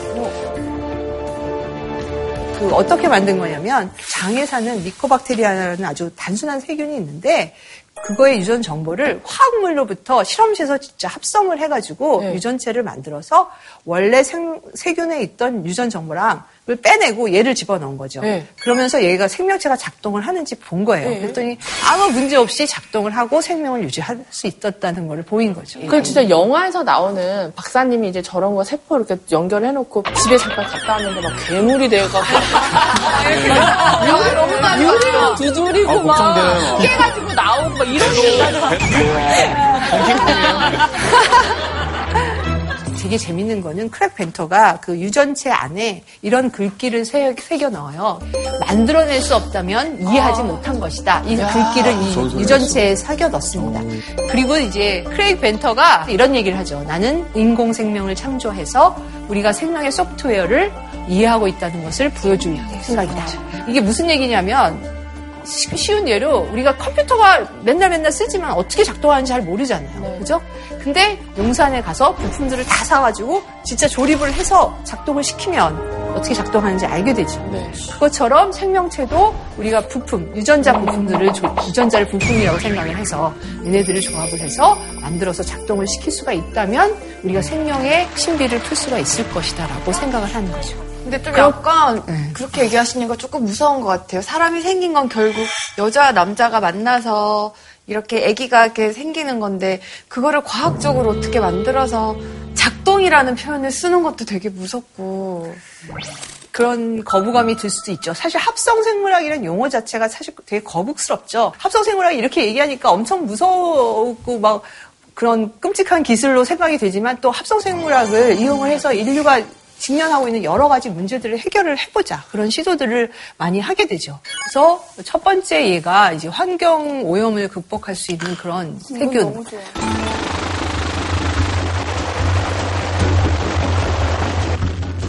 그 어떻게 만든 거냐면 장에 사는 미코박테리아라는 아주 단순한 세균이 있는데 그거의 유전 정보를 화학물로부터 실험실에서 진짜 합성을 해가지고 유전체를 만들어서 원래 생- 세균에 있던 유전 정보랑 을 빼내고 얘를 집어넣은 거죠. 네. 그러면서 얘가 생명체가 작동을 하는지 본 거예요. 네. 그랬더니 아무 문제 없이 작동을 하고 생명을 유지할 수 있었다는 걸 보인 거죠. 그 진짜 영화에서 나오는 박사님이 이제 저런 거 세포 이렇게 연결해놓고 집에 잠깐 갔다 왔는데 막 괴물이 돼가지고 너무 많이 유리를 봤어요. 두드리고 아, 막. 깨가지고 나오고 막 이런 *laughs* *laughs* 되게 재밌는 거는 크레이그 벤터가 그 유전체 안에 이런 글귀를 새, 새겨 넣어요. 만들어낼 수 없다면 이해하지 못한 것이다. 이 야, 글귀를 이. 유전체에 새겨 넣습니다. 그리고 이제 크레이크 벤터가 이런 얘기를 하죠. 나는 인공 생명을 창조해서 우리가 생명의 소프트웨어를 이해하고 있다는 것을 보여줄 생각이다. 이게 무슨 얘기냐면 쉬- 쉬운 예로 우리가 컴퓨터가 맨날 맨날 쓰지만 어떻게 작동하는지 잘 모르잖아요. 그죠? 근데 용산에 가서 부품들을 다 사가지고 진짜 조립을 해서 작동을 시키면 어떻게 작동하는지 알게 되죠. 네. 그것처럼 생명체도 우리가 부품, 유전자 부품들을 조- 유전자를 부품이라고 생각을 해서 얘네들을 조합을 해서 만들어서 작동을 시킬 수가 있다면 우리가 생명의 신비를 풀 수가 있을 것이다라고 생각을 하는 거죠. 근데 좀 약간 그렇게 얘기하시니까 조금 무서운 것 같아요. 사람이 생긴 건 결국 여자 남자가 만나서 이렇게 아기가 이렇게 생기는 건데 그거를 과학적으로 어떻게 만들어서 작동이라는 표현을 쓰는 것도 되게 무섭고 그런 거부감이 들 수도 있죠. 사실 합성생물학이라는 용어 자체가 사실 되게 거북스럽죠. 합성생물학 이렇게 얘기하니까 엄청 무서웠고 막 그런 끔찍한 기술로 생각이 되지만 또 합성생물학을 이용을 해서 인류가 직면하고 있는 여러 가지 문제들을 해결을 해보자. 그런 시도들을 많이 하게 되죠. 그래서 첫 번째 예가 이제 환경 오염을 극복할 수 있는 그런 세균.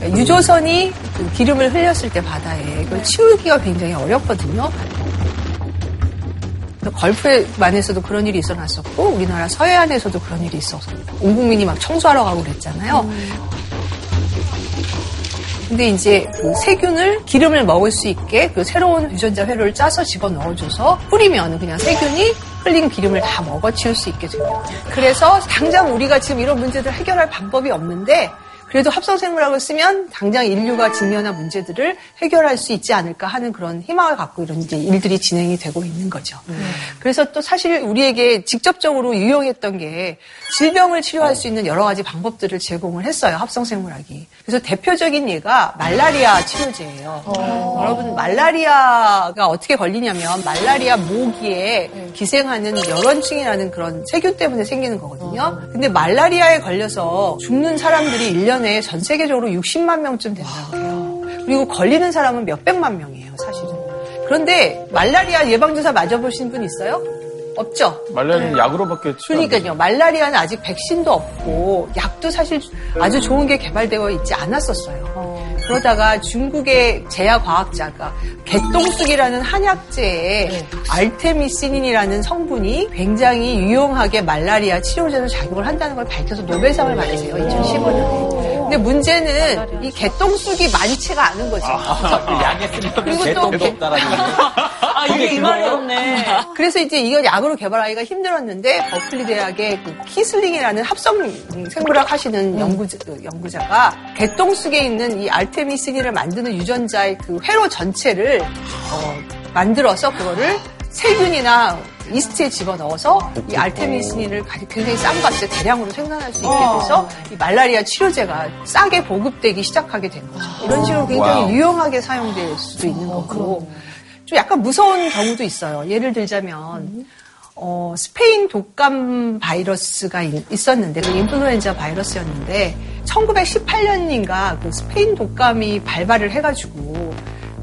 유조선이 그 기름을 흘렸을 때 바다에 그걸 치우기가 굉장히 어렵거든요. 걸프만에서도 그런 일이 있어놨었고 우리나라 서해안에서도 그런 일이 있어서 온 국민이 막 청소하러 가고 그랬잖아요. 근데 이제 그 세균을 기름을 먹을 수 있게 그 새로운 유전자 회로를 짜서 집어 넣어줘서 뿌리면 그냥 세균이 흘린 기름을 다 먹어치울 수 있게 됩니다. 그래서 당장 우리가 지금 이런 문제들 해결할 방법이 없는데 그래도 합성생물학을 쓰면 당장 인류가 직면한 문제들을 해결할 수 있지 않을까 하는 그런 희망을 갖고 이런 이제 일들이 진행이 되고 있는 거죠. 그래서 또 사실 우리에게 직접적으로 유용했던 게 질병을 치료할 수 있는 여러 가지 방법들을 제공을 했어요. 합성생물학이. 그래서 대표적인 예가 말라리아 치료제예요. 여러분 말라리아가 어떻게 걸리냐면 말라리아 모기에 기생하는 열원증이라는 그런 세균 때문에 생기는 거거든요. 근데 말라리아에 걸려서 죽는 사람들이 1년에 전 세계적으로 60만 명쯤 된다고 해요. 그리고 걸리는 사람은 몇백만 명이에요, 사실은. 그런데 말라리아 예방주사 맞아보신 분 있어요? 없죠? 말라리아는 약으로밖에 치료 안 그러니까요. 말라리아는 아직 백신도 없고 약도 사실 아주 좋은 게 개발되어 있지 않았었어요. 그러다가 중국의 제약과학자가 개똥쑥이라는 한약재에 알테미시닌이라는 성분이 굉장히 유용하게 말라리아 치료제로 작용을 한다는 걸 밝혀서 노벨상을 받으세요. 2015년에. 근데 문제는 이 개똥쑥이 많지가 않은 거죠. 약에 쓰면 그리고 또 개똥도 개- 없다라는 아, 이게 이 말이었네. 그래서 이제 이걸 약으로 개발하기가 힘들었는데 버클리 대학의 그 키슬링이라는 합성 생물학 하시는 연구자, 그 연구자가 개똥쑥에 있는 이 알테미시닌을 만드는 유전자의 그 회로 전체를 어, 만들어서 그거를 세균이나 이스트에 집어넣어서 이 알테미시닌을 굉장히 싼 값에 대량으로 생산할 수 있게 돼서 이 말라리아 치료제가 싸게 보급되기 시작하게 된 거죠. 이런 식으로 굉장히 wow. 유용하게 사용될 수도 있는 거고 좀 약간 무서운 경우도 있어요. 예를 들자면 어, 스페인 독감 바이러스가 있- 있었는데 그 인플루엔자 바이러스였는데 1918년인가 그 스페인 독감이 발발을 해가지고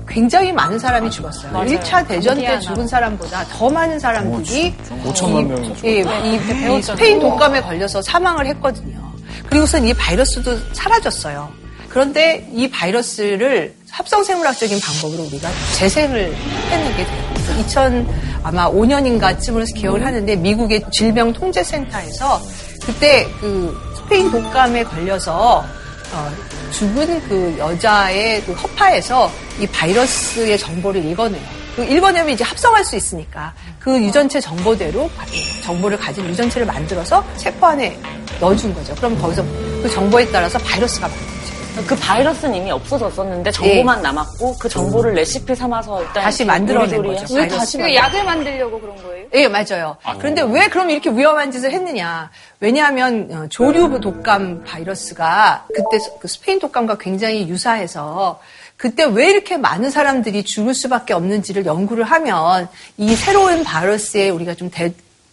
굉장히 많은 사람이 죽었어요. 맞아요. 1차 대전 때 죽은 사람보다 더 많은 사람들이 오, 5천만 명이 이, 죽었어요. 이- 네, 이. 스페인 독감에 걸려서 사망을 했거든요. 그리고선 이 바이러스도 사라졌어요. 그런데 이 바이러스를 합성생물학적인 방법으로 우리가 재생을 해내게 돼요. 그래서 2000 아마 5년인가쯤으로 기억을 하는데 미국의 질병통제센터에서 그때 그 스페인 독감에 걸려서 어, 죽은 그 여자의 그 허파에서 이 바이러스의 정보를 읽어내요. 그 읽어내면 이제 합성할 수 있으니까 그 유전체 정보대로 정보를 가진 유전체를 만들어서 세포 안에 넣어준 거죠. 그럼 거기서 그 정보에 따라서 바이러스가 만들어요. 그 바이러스는 이미 없어졌었는데 정보만 남았고 그 정보를 레시피 삼아서 일단 다시 만들어낸 거죠. 바이러스. 다시 그 만들- 약을 만들려고 그런 거예요? 예, 맞아요. 그런데 왜 그럼 이렇게 위험한 짓을 했느냐? 왜냐하면 어, 조류 독감 바이러스가 그때 스- 그 스페인 독감과 굉장히 유사해서 그때 왜 이렇게 많은 사람들이 죽을 수밖에 없는지를 연구를 하면 이 새로운 바이러스에 우리가 좀 대,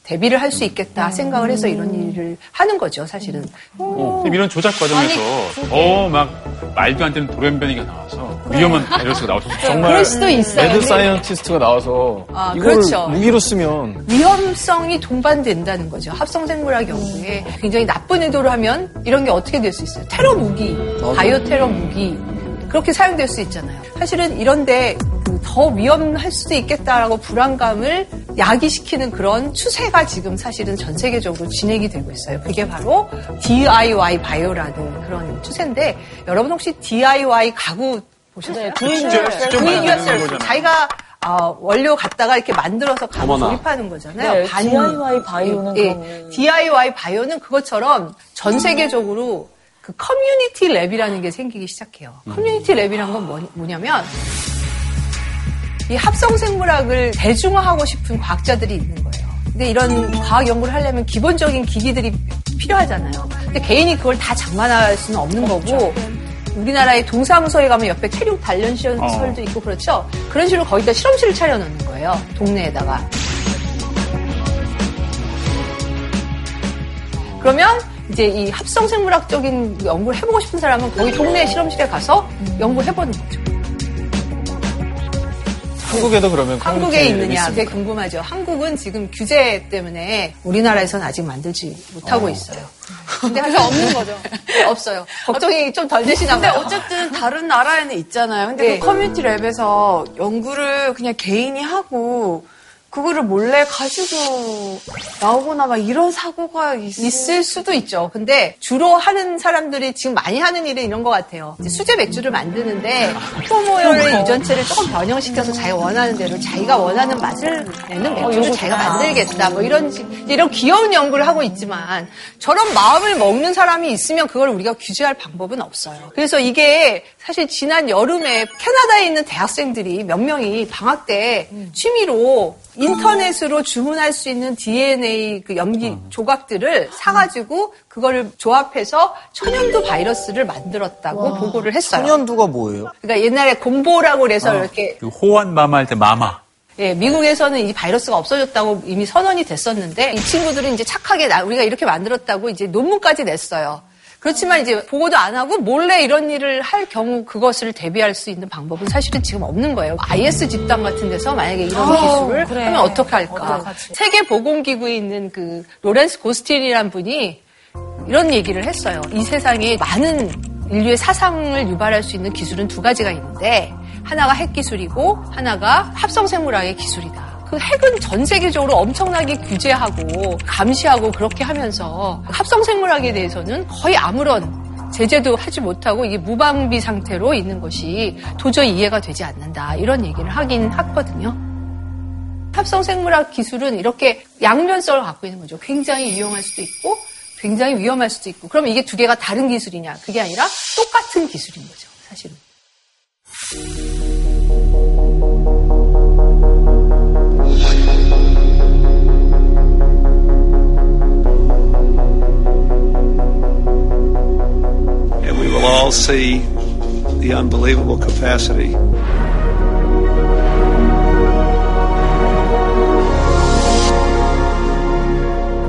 대비를 할 수 있겠다 생각을 해서 이런 일을 하는 거죠, 사실은. 어, 근데 이런 조작 과정에서 더 막 말도 안 되는 돌연변이가 나와서 위험한 바이러스가 나와서 정말 그럴 수도 있어요. mad scientist가 나와서 아, 이걸 그렇죠. 무기로 쓰면 위험성이 동반된다는 거죠. 합성생물학 연구에 굉장히 나쁜 의도를 하면 이런 게 어떻게 될 수 있어요? 테러 무기, 바이오 테러 무기 그렇게 사용될 수 있잖아요. 사실은 이런데 그더 위험할 수도 있겠다라고 불안감을 야기시키는 그런 추세가 지금 사실은 전 세계적으로 진행이 되고 있어요. 그게 바로 DIY 바이오라는 그런 추세인데 여러분 혹시 DIY 가구 보셨어요? 네, yourself. 거잖아요. 자기가 어, 원료 갖다가 이렇게 만들어서 가구 어머나. 조립하는 거잖아요. 네, 반- DIY 바이오는 예, 그러면- DIY 바이오는 그것처럼 전 세계적으로 그 community lab이라는 게 생기기 시작해요. community lab이란 건 뭐, 뭐냐면 이 합성 생물학을 대중화하고 싶은 과학자들이 있는 거예요. 근데 이런 과학 연구를 하려면 기본적인 기기들이 필요하잖아요. 근데 개인이 그걸 다 장만할 수는 없는 거고 우리나라의 동사무소에 가면 옆에 체육 단련 시설도 있고 그렇죠. 그런 식으로 거기다 실험실을 차려놓는 거예요. 동네에다가. 그러면 이제 이 합성 생물학적인 연구를 해보고 싶은 사람은 거기 동네 실험실에 가서 연구를 해보는 거죠. 한국에도 그러면 한국에 있느냐 있습니까? 그게 궁금하죠. 한국은 지금 규제 때문에 우리나라에서는 아직 만들지 못하고 어. 있어요. 근데 그래서 없는 거죠. 네, *laughs* 없어요. 걱정이 좀 덜 되시나 근데 봐요. 어쨌든 다른 나라에는 있잖아요. 근데 네. 그 커뮤니티 랩에서 연구를 그냥 개인이 하고 그거를 몰래 가지고 나오거나 막 이런 사고가 있을, 있을 수도 있죠. 근데 주로 하는 사람들이 지금 많이 하는 일은 이런 것 같아요. 이제 수제 맥주를 만드는데 포모열의 유전체를 조금 변형시켜서 자기가 원하는 대로 자기가 원하는 맛을 내는 맥주를 요거 자기가. 만들겠다. 뭐 이런 식- 이런 귀여운 연구를 하고 있지만 저런 마음을 먹는 사람이 있으면 그걸 우리가 규제할 방법은 없어요. 그래서 이게 사실 지난 여름에 캐나다에 있는 대학생들이 몇 명이 방학 때 취미로 인터넷으로 주문할 수 있는 DNA 그 염기 조각들을 사가지고 그거를 조합해서 천연두 바이러스를 만들었다고 보고를 했어요. 천연두가 뭐예요? 그러니까 옛날에 곰보라고 그래서 이렇게 그 호환 마마 할 때 마마. 예, 미국에서는 이 바이러스가 없어졌다고 이미 선언이 됐었는데 이 친구들은 이제 착하게 나- 우리가 이렇게 만들었다고 이제 논문까지 냈어요. 그렇지만 이제 보고도 안 하고 몰래 이런 일을 할 경우 그것을 대비할 수 있는 방법은 사실은 지금 없는 거예요. IS 집단 같은 데서 만약에 이런 아, 기술을 그래. 하면 어떻게 할까? 어떡하지? 세계 보건기구에 있는 그 로렌스 고스틴이라는 분이 이런 얘기를 했어요. 이 세상에 많은 인류의 사상을 유발할 수 있는 기술은 두 가지가 있는데 하나가 핵 기술이고 하나가 합성 생물학의 기술이다. 그 핵은 전 세계적으로 엄청나게 규제하고 감시하고 그렇게 하면서 합성 생물학에 대해서는 거의 아무런 제재도 하지 못하고 이게 무방비 상태로 있는 것이 도저히 이해가 되지 않는다. 이런 얘기를 하긴 하거든요. 합성 생물학 기술은 이렇게 양면성을 갖고 있는 거죠. 굉장히 유용할 수도 있고 굉장히 위험할 수도 있고. 그럼 이게 두 개가 다른 기술이냐? 그게 아니라 똑같은 기술인 거죠. 사실은. Will all see the unbelievable capacity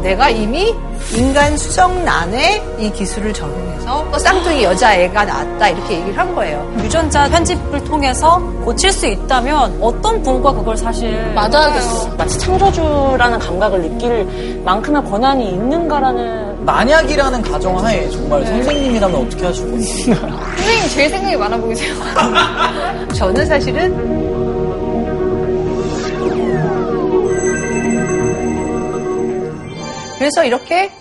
내가 이미 인간 수정란에 이 기술을 적용해서 또 쌍둥이 여자애가 낳았다 이렇게 얘기를 한 거예요. 유전자 편집을 통해서 고칠 수 있다면 어떤 분과 그걸 사실 맞아야겠어. 마치 창조주라는 감각을 느낄 만큼의 권한이 있는가라는. 만약이라는 가정하에 정말 선생님이라면 어떻게 하실 건지. 선생님 제일 생각이 많아 보이세요. *laughs* 저는 사실은 그래서 이렇게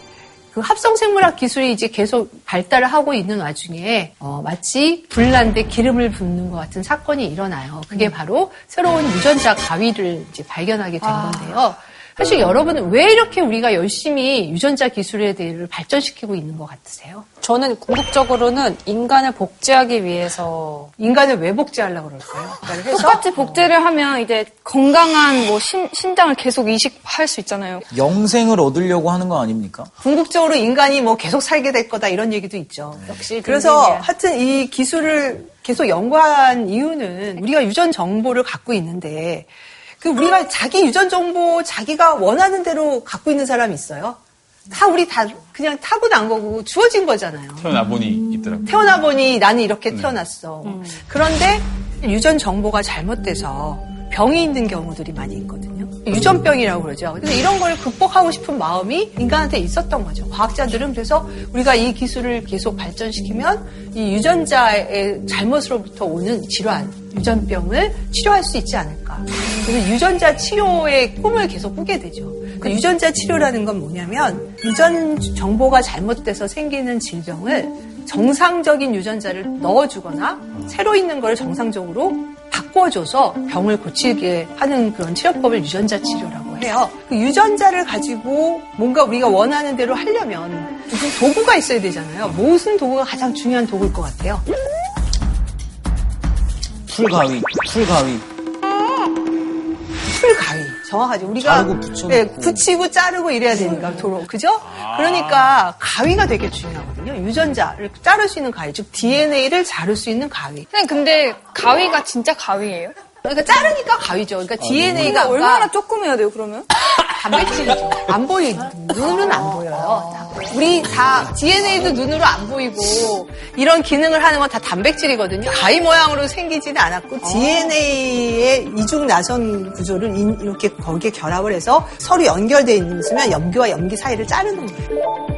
그 합성 생물학 기술이 이제 계속 발달을 하고 있는 와중에 어, 마치 불난데 기름을 붓는 것 같은 사건이 일어나요. 그게 바로 새로운 유전자 가위를 이제 발견하게 된 건데요. 사실 여러분은 왜 이렇게 우리가 열심히 유전자 기술에 대해서 발전시키고 있는 것 같으세요? 저는 궁극적으로는 인간을 복제하기 위해서 인간을 왜 복제하려고 그럴까요? 똑같이 복제를 하면 이제 건강한 뭐 심, 심장을 계속 이식할 수 있잖아요. 영생을 얻으려고 하는 거 아닙니까? 궁극적으로 인간이 뭐 계속 살게 될 거다 이런 얘기도 있죠. 역시 그래서 딩딩이야. 하여튼 이 기술을 계속 연구한 이유는 우리가 유전 정보를 갖고 있는데 그 우리가 자기 유전 정보 자기가 원하는 대로 갖고 있는 사람이 있어요. 다 우리 다 그냥 타고난 거고 주어진 거잖아요. 태어나 보니 있더라고요. 태어나 보니 나는 이렇게 태어났어. 그런데 유전 정보가 잘못돼서 병이 있는 경우들이 많이 있거든요. 유전병이라고 그러죠. 그래서 이런 걸 극복하고 싶은 마음이 인간한테 있었던 거죠. 과학자들은 그래서 우리가 이 기술을 계속 발전시키면 이 유전자의 잘못으로부터 오는 질환, 유전병을 치료할 수 있지 않을까. 그래서 유전자 치료의 꿈을 계속 꾸게 되죠. 그 유전자 치료라는 건 뭐냐면 유전 정보가 잘못돼서 생기는 질병을 정상적인 유전자를 넣어주거나 새로 있는 걸 정상적으로 바꿔줘서 병을 고치게 하는 그런 치료법을 유전자 치료라고 해요. 그 유전자를 가지고 뭔가 우리가 원하는 대로 하려면 무슨 도구가 있어야 되잖아요. 무슨 도구가 가장 중요한 도구일 것 같아요? 풀가위, 풀가위. 풀가위. 정확하죠. 우리가 자르고 붙여놓고. 네, 붙이고 자르고 이래야 되니까 도로 그죠? 그러니까 가위가 되게 중요하거든요. 유전자를 자를 수 있는 가위, 즉 DNA를 자를 수 있는 가위. 선생님, 근데 가위가 진짜 가위예요? 그러니까 자르니까 가위죠. 그러니까 DNA가 아, 얼마나 조금 해야 돼요, 그러면? *laughs* 단백질이죠. 안 보이, 눈은 안 보여요. 우리 다 DNA도 눈으로 안 보이고 이런 기능을 하는 건 다 단백질이거든요. 가위 모양으로 생기지는 않았고 DNA의 이중 나선 구조를 인- 이렇게 거기에 결합을 해서 서로 연결되어 있으면 염기와 염기 사이를 자르는 거예요.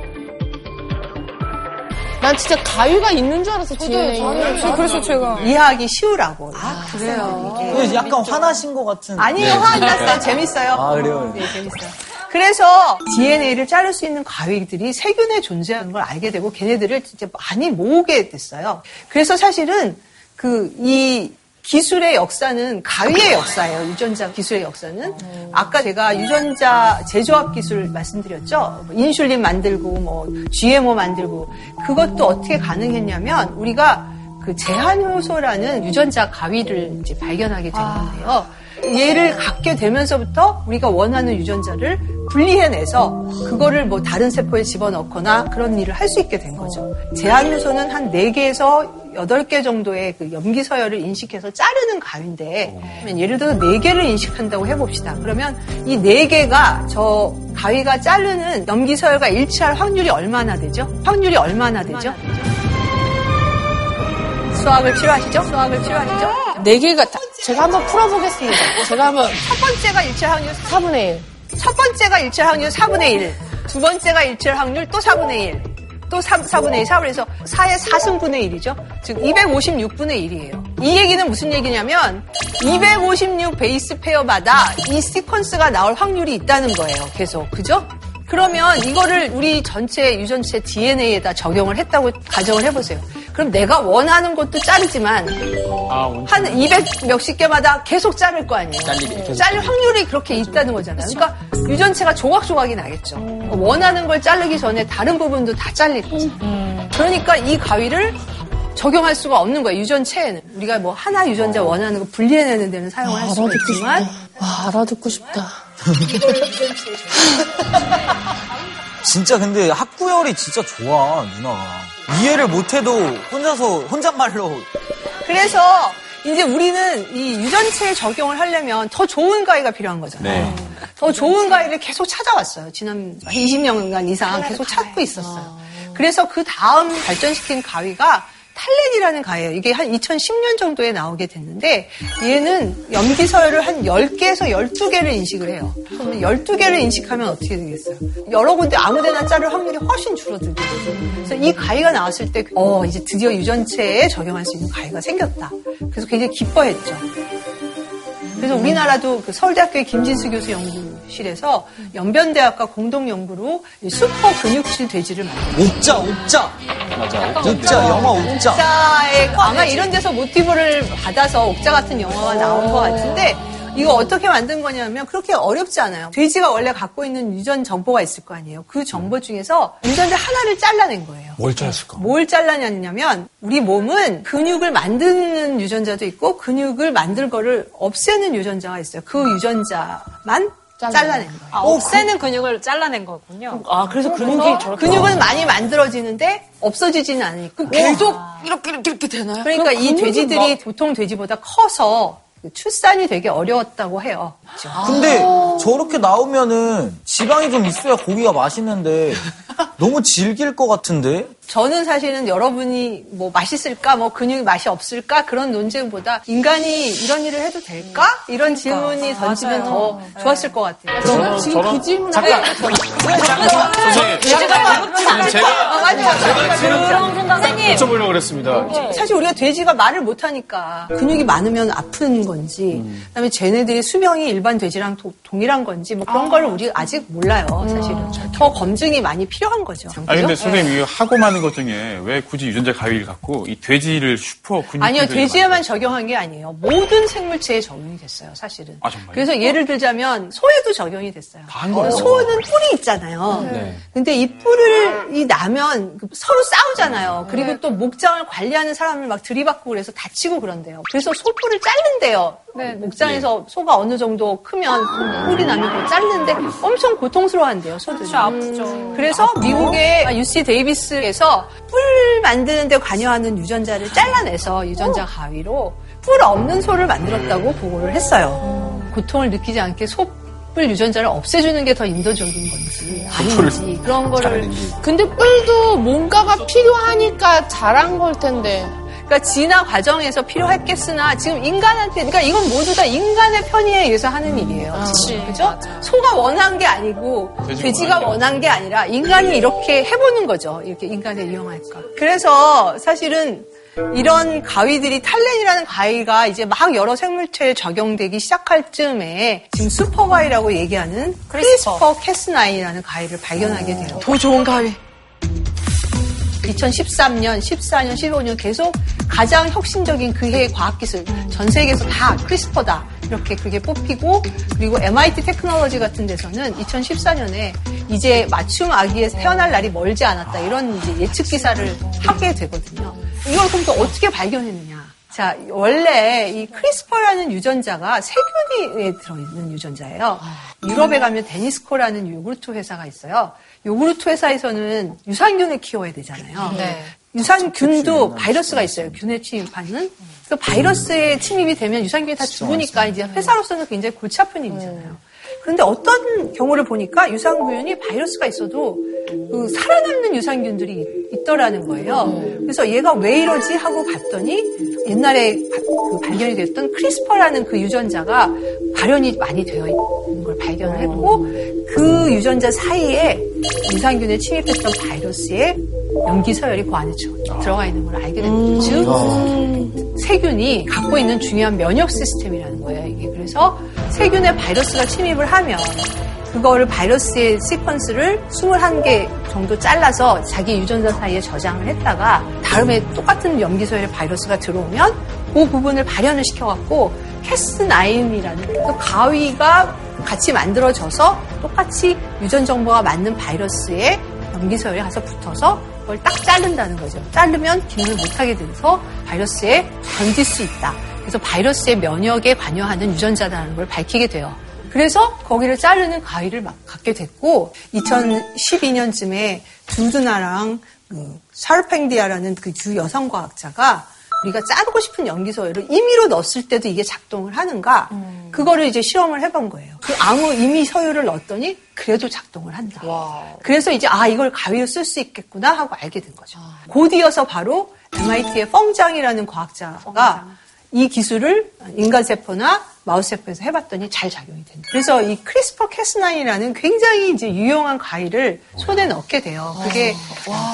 난 진짜 가위가 있는 줄 알았어, 뒤에. 저는 그래서 제가 이해하기 쉬우라고. 아, 그래요? 근데 약간 화나신 것 같은. 아니에요, 화안 났어요. 재밌어요. 아, 그래요? 네, 재밌어요. 그래서 DNA를 자를 수 있는 가위들이 세균에 존재하는 걸 알게 되고 걔네들을 진짜 많이 모으게 됐어요. 그래서 사실은 그 이 기술의 역사는 가위의 역사예요. 유전자 기술의 역사는. 아까 제가 유전자 재조합 기술 말씀드렸죠. 뭐 인슐린 만들고 뭐 GMO 만들고 그것도 어떻게 가능했냐면 우리가 그 제한 효소라는 유전자 가위를 이제 발견하게 된 건데요. 얘를 갖게 되면서부터 우리가 원하는 유전자를 분리해내서 그거를 뭐 다른 세포에 집어넣거나 그런 일을 할 수 있게 된 거죠. 제한 요소는 한 4개에서 8개 정도의 그 염기 서열을 인식해서 자르는 가위인데 예를 들어서 4개를 인식한다고 해봅시다. 그러면 이 4개가 저 가위가 자르는 염기 서열과 일치할 확률이 얼마나 되죠? 확률이 얼마나 되죠? 수학을 필요하시죠? 수학을 필요하시죠? 네 개가, 다- 제가 한번 풀어보겠습니다. 제가 한번. 첫 번째가 일치할 확률 4분의 1. 첫 번째가 일치할 확률 4분의 1. 두 번째가 일치할 확률 또 4분의 1. 또 3, 4분의 1, 4분의 1에서 4의 4승분의 1이죠. 즉 256분의 1이에요. 이 얘기는 무슨 얘기냐면 256 베이스 페어마다 이 시퀀스가 나올 확률이 있다는 거예요. 계속. 그죠? 그러면 이거를 우리 전체 유전체 DNA에다 적용을 했다고 가정을 해보세요. 그럼 내가 원하는 것도 자르지만 한200 몇십 개마다 계속 자를 거 아니에요. 계속 자를 확률이 그렇게 있다는 거잖아요. 그러니까 유전체가 조각조각이 나겠죠. 원하는 걸 자르기 전에 다른 부분도 다 잘릴 거죠. 그러니까 이 가위를 적용할 수가 없는 거예요. 유전체에는 우리가 뭐 하나 유전자 원하는 거 분리해내는 데는 사용을 할 수가 있지만 와, 알아듣고 싶다. *laughs* 진짜 근데 학구열이 진짜 좋아, 누나가. 이해를 못해도 혼자서, 혼잣말로. 그래서 이제 우리는 이 유전체에 적용을 하려면 더 좋은 가위가 필요한 거잖아요. 네. 더 좋은 가위를 계속 찾아왔어요. 지난 20년간 이상 계속 찾고 있었어요. 그래서 그 다음 발전시킨 가위가 탈렌이라는 가위예요. 이게 한 2010년 정도에 나오게 됐는데 얘는 염기 서열을 한 10개에서 12개를 인식을 해요. 그러면 12개를 인식하면 어떻게 되겠어요? 여러 군데 아무 데나 자를 확률이 훨씬 줄어들죠. 그래서 이 가위가 나왔을 때 어, 이제 드디어 유전체에 적용할 수 있는 가위가 생겼다. 그래서 굉장히 기뻐했죠. 그래서 우리나라도 그 서울대학교의 김진수 교수 연구실에서 연변대학과 공동 연구로 이 슈퍼 근육질 돼지를 만들었어요. 옥자, 옥자. 맞아. 옥자, 영화 옥자. 옥자의 아마 이런 데서 모티브를 받아서 옥자 같은 영화가 나온 것 같은데 이거 어떻게 만든 거냐면 그렇게 어렵지 않아요. 돼지가 원래 갖고 있는 유전 정보가 있을 거 아니에요. 그 정보 중에서 유전자 하나를 잘라낸 거예요. 뭘 잘랐을까? 뭘 잘라냈냐면 우리 몸은 근육을 만드는 유전자도 있고 근육을 만들 거를 없애는 유전자가 있어요. 그 유전자만 잘라낸 거예요. 아, 없애는 근육을 잘라낸 거군요. 아, 그래서 게 저렇게. 근육은 많이 만들어지는데 없어지지는 않으니까 계속 이렇게 이렇게 이렇게 되나요? 그러니까 이 돼지들이 보통 돼지보다 커서 그 출산이 되게 어려웠다고 해요. 근데 저렇게 나오면은 지방이 좀 있어야 고기가 맛있는데 너무 질길 것 같은데? 저는 사실은 여러분이 뭐 맛있을까, 뭐 근육이 맛이 없을까 그런 논쟁보다 인간이 이런 일을 해도 될까? 이런 질문이 던지면 더 좋았을 것 같아요. 저는 지금 그 질문 잠깐. 선생님, 제가 아, 맞아요. 선생님. 여쭤보려고 그랬습니다. 사실 우리가 돼지가 말을 못 하니까 근육이 많으면 아픈 건지, 그다음에 쟤네들이 수명이 일반 돼지랑 도- 동일한 건지 뭐 그런 걸 우리 아직 몰라요. 사실은. 더 검증이 많이 필요한 거죠. 아 근데? 선생님 이거 하고 많은 것 중에 왜 굳이 유전자 가위를 갖고 이 돼지를 슈퍼 근육 아니요, 돼지에만 적용한 게 아니에요. 모든 생물체에 적용이 됐어요, 사실은. 아 정말요? 그래서 예를 들자면 소에도 적용이 됐어요. 한 거예요? 소는 뿔이 있잖아요. 네. 근데 이 뿔을 이 나면 그 서로 싸우잖아요. 그리고 또 목장을 관리하는 사람을 막 들이받고 그래서 다치고 그런대요. 그래서 소뿔을 자른대요. 목장에서 소가 어느 정도 크면 뿔이 나면 그걸 자르는데 엄청 고통스러워한대요, 소들이. 아프죠. 그래서 미국의 UC 데이비스에서 뿔 만드는 데 관여하는 유전자를 잘라내서 유전자 가위로 뿔 없는 소를 만들었다고 보고를 했어요. 고통을 느끼지 않게 소 뿔 유전자를 없애주는 게 더 인도적인 건지 아닌지 그런 거를 근데 뿔도 뭔가가 필요하니까 자란 걸 텐데. 그러니까 진화 과정에서 필요했겠으나 지금 인간한테 그러니까 이건 모두 다 인간의 편의에 의해서 하는 일이에요. 그치. 그죠? 소가 원한 게 아니고 돼지가 원한 게 원한 게 아니라 인간이 이렇게 해보는 거죠. 이렇게 인간을 이용할까. 그래서 사실은 이런 가위들이 TALEN이라는 가위가 이제 막 여러 생물체에 적용되기 시작할 즈음에 지금 슈퍼 가위라고 얘기하는 CRISPR Cas9이라는 가위를 발견하게 돼요. 더 좋은 가위. 2013년, 14년, 15년 계속 가장 혁신적인 그해의 과학기술 전 세계에서 다 CRISPR다 이렇게 그게 뽑히고 그리고 MIT Technology 같은 데서는 2014년에 이제 맞춤 아기에 태어날 날이 멀지 않았다 이런 이제 예측 기사를 하게 되거든요. 이걸 그럼 또 어떻게 발견했느냐? 자, 원래 이 CRISPR라는 유전자가 세균에 들어있는 유전자예요. 유럽에 가면 데니스코라는 요구르트 회사가 있어요. 요구르트 회사에서는 유산균을 키워야 되잖아요. 네. 유산균도 바이러스가 있어요. 균에 침입하는. 그 바이러스에 침입이 되면 유산균이 다 죽으니까 이제 회사로서는 굉장히 골치 아픈 일이잖아요. 그런데 어떤 경우를 보니까 유산균이 바이러스가 있어도 그 살아남는 유산균들이 있더라는 거예요. 그래서 얘가 왜 이러지 하고 봤더니 옛날에 바- 그 발견이 됐던 크리스퍼라는 그 유전자가 발현이 많이 되어 있는 걸 발견을 했고 그 유전자 사이에 유산균에 침입했던 바이러스의 염기 서열이 그 안에 쭉 들어가 있는 걸 알게 된 거죠. 즉 세균이 갖고 있는 중요한 면역 시스템이라는 거예요. 이게 그래서 세균에 바이러스가 침입을 하면 그거를 바이러스의 시퀀스를 21개 정도 잘라서 자기 유전자 사이에 저장을 했다가 다음에 똑같은 염기 서열의 바이러스가 들어오면 그 부분을 발현을 시켜갖고 캐스9이라는 그 가위가 같이 만들어져서 똑같이 유전 정보가 맞는 바이러스의 염기 서열에 가서 붙어서 그걸 딱 자른다는 거죠. 자르면 기능을 못하게 돼서 바이러스에 던질 수 있다. 그래서 바이러스의 면역에 관여하는 유전자라는 걸 밝히게 돼요. 그래서 거기를 자르는 가위를 막 갖게 됐고 2012년쯤에 두드나랑 그 샤르팡티에라는 그 두 여성 과학자가 우리가 자르고 싶은 염기서열을 임의로 넣었을 때도 이게 작동을 하는가 그거를 이제 실험을 해본 거예요. 그 아무 임의 서열을 넣었더니 그래도 작동을 한다. 그래서 이제 아 이걸 가위로 쓸 수 있겠구나 하고 알게 된 거죠. 곧이어서 바로 MIT의 펑장이라는 과학자가 이 기술을 인간 세포나 마우스 세포에서 해봤더니 잘 작용이 된다. 그래서 이 CRISPR Cas9이라는 굉장히 이제 유용한 가위를 손에 넣게 돼요. 그게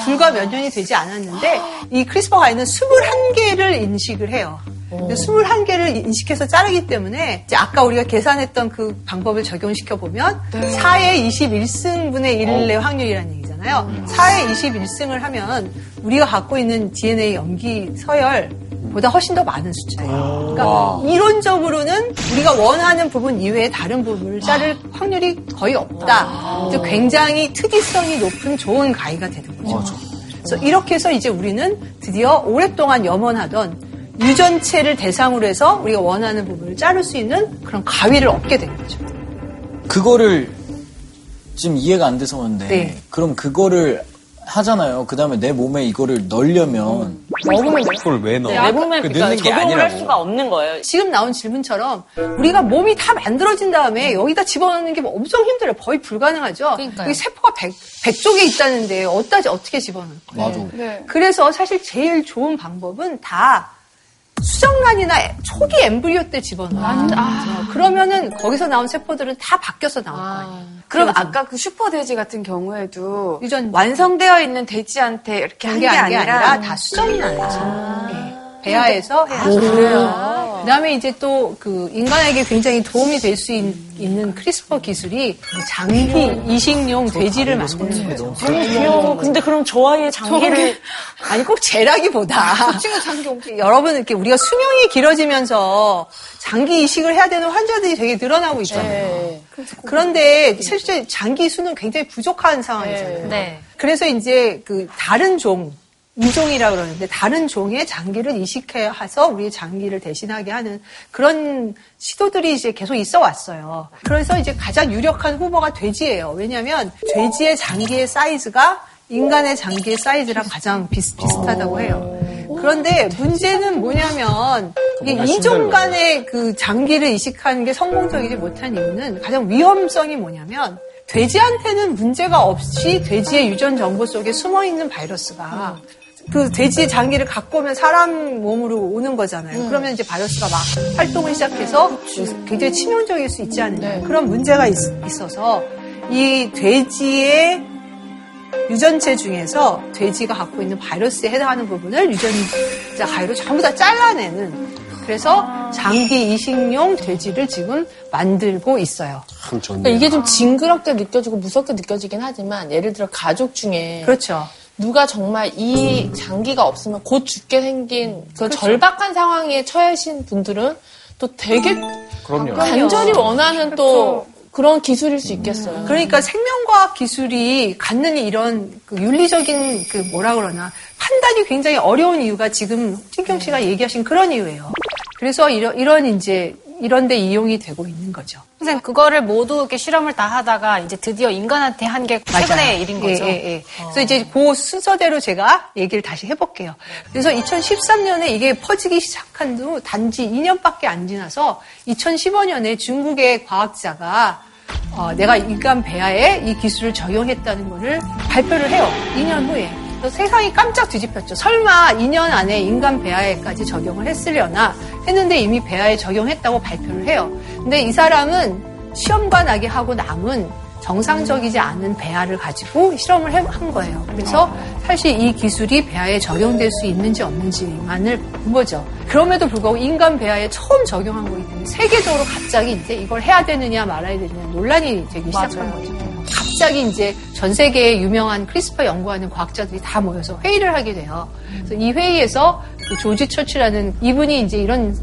불과 몇 년이 되지 않았는데 이 CRISPR 가위는 21개를 인식을 해요. 21개를 인식해서 자르기 때문에 이제 아까 우리가 계산했던 그 방법을 적용시켜 보면 4의 21승분의 1의 확률이라는 얘기잖아요. 4의 21승을 하면 우리가 갖고 있는 DNA 염기 서열 보다 훨씬 더 많은 숫자예요. 그러니까 와. 이론적으로는 우리가 원하는 부분 이외에 다른 부분을 자를 확률이 거의 없다. 그래서 굉장히 특이성이 높은 좋은 가위가 되는 거죠. 그래서 이렇게 해서 이제 우리는 드디어 오랫동안 염원하던 유전체를 대상으로 해서 우리가 원하는 부분을 자를 수 있는 그런 가위를 얻게 된 거죠. 그거를 지금 이해가 안 돼서 그런데 네. 그럼 그거를 하잖아요. 그 다음에 내 몸에 이거를 넣으려면 먹으면 그걸 왜 넣어? 네, 내 몸에 그 그러니까 넣는 게 적용을 할 아니라고. 수가 없는 거예요. 지금 나온 질문처럼 우리가 몸이 다 만들어진 다음에 여기다 집어넣는 게 엄청 힘들어요. 거의 불가능하죠. 그러니까요. 여기 세포가 100, 100쪽에 있다는데 어디다 어떻게 집어넣을 거예요? 맞아. 네. 그래서 사실 제일 좋은 방법은 다 수정란이나 초기 embryo 때 집어넣어요. 아. 그러면은 거기서 나온 세포들은 다 바뀌어서 나올 거예요. 그럼 그래서 아까 그 슈퍼 돼지 같은 경우에도 유전 완성되어 있는 돼지한테 이렇게 한 게 아니라, 아니라 다 수정란에 하는 거죠. 네. 배아에서 해야 아, 그래요? 그다음에 이제 또 그 인간에게 굉장히 도움이 될 수 있는 CRISPR 기술이 장기 이식용 돼지를 만드는 거죠. 너무 귀여워. 근데 그럼 저 아이의 장기를 아니 꼭 재라기보다 여러분 이렇게 우리가 수명이 길어지면서 장기 이식을 해야 되는 환자들이 되게 늘어나고 있잖아요. 그런데 실제 장기 수는 굉장히 부족한 상황이잖아요. 네. 그래서 이제 그 다른 종 이종이라 그러는데 다른 종의 장기를 이식해서 우리 장기를 대신하게 하는 그런 시도들이 이제 계속 있어 왔어요. 그래서 이제 가장 유력한 후보가 돼지예요. 왜냐하면 돼지의 장기의 사이즈가 인간의 장기의 사이즈랑 가장 비슷, 비슷하다고 해요. 그런데 문제는 뭐냐면 이게 이종 간의 그 장기를 이식하는 게 성공적이지 못한 이유는 가장 위험성이 뭐냐면 돼지한테는 문제가 없이 돼지의 유전 정보 속에 숨어 있는 바이러스가 그 돼지의 장기를 갖고 오면 사람 몸으로 오는 거잖아요. 그러면 이제 바이러스가 막 활동을 시작해서 굉장히 치명적일 수 있지 않느냐. 그런 문제가 있, 있어서 이 돼지의 유전체 중에서 돼지가 갖고 있는 바이러스에 해당하는 부분을 유전자 가위로 전부 다 잘라내는 그래서 장기 이식용 돼지를 지금 만들고 있어요. 참 좋네요. 그러니까 이게 좀 징그럽게 느껴지고 무섭게 느껴지긴 하지만 예를 들어 가족 중에 그렇죠. 누가 정말 이 장기가 없으면 곧 죽게 생긴 그 절박한 상황에 처하신 분들은 또 되게 그럼요. 간절히 원하는 또 그런 기술일 수 있겠어요. 그러니까 생명과학 기술이 갖는 이런 그 윤리적인 그 뭐라 그러나 판단이 굉장히 어려운 이유가 지금 신경 씨가 얘기하신 그런 이유예요. 그래서 이런, 이런 이제 이런 데 이용이 되고 있는 거죠. 선생님 그거를 모두 이렇게 실험을 다 하다가 이제 드디어 인간한테 한 게 최근의 일인 거죠. 예, 예, 예. 그래서 이제 그 순서대로 제가 얘기를 다시 해볼게요. 그래서 2013년에 이게 퍼지기 시작한 후 단지 2년밖에 안 지나서 2015년에 중국의 과학자가 어, 내가 인간 배아에 이 기술을 적용했다는 것을 발표를 해요. 2년 후에. 세상이 깜짝 뒤집혔죠. 설마 2년 안에 인간 배아에까지 적용을 했으려나 했는데 이미 배아에 적용했다고 발표를 해요. 근데 이 사람은 시험관 나게 하고 남은 정상적이지 않은 배아를 가지고 실험을 해- 한 거예요. 그래서 사실 이 기술이 배아에 적용될 수 있는지 없는지만을 본 거죠. 그럼에도 불구하고 인간 배아에 처음 적용한 거기 때문에 세계적으로 갑자기 이제 이걸 해야 되느냐 말아야 되느냐 논란이 되기 시작한 거죠. 갑자기 이제 전 세계의 유명한 CRISPR 연구하는 과학자들이 다 모여서 회의를 하게 돼요. 그래서 이 회의에서 그 조지 처치라는 이분이 이제 이런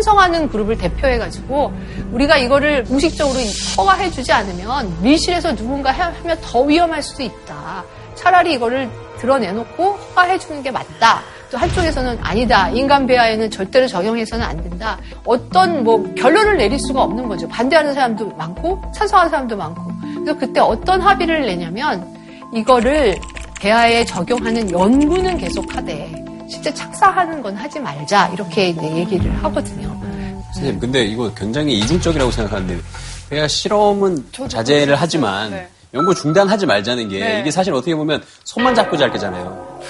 찬성하는 그룹을 대표해가지고 우리가 이거를 공식적으로 허가해주지 않으면 밀실에서 누군가 하- 하면 더 위험할 수도 있다. 차라리 이거를 드러내놓고 허가해주는 게 맞다. 또 한쪽에서는 아니다. 인간 배아에는 절대로 적용해서는 안 된다. 어떤 뭐 결론을 내릴 수가 없는 거죠. 반대하는 사람도 많고 찬성하는 사람도 많고. 그래서 그때 어떤 합의를 내냐면 이거를 배아에 적용하는 연구는 계속하되 실제 착사하는 건 하지 말자 이렇게 이제 얘기를 하거든요. 선생님, 근데 이거 굉장히 이중적이라고 생각하는데, 그냥 실험은 자제를 하지만, 네. 연구 중단하지 말자는 게, 네. 이게 사실 어떻게 보면 손만 잡고 잘 거잖아요.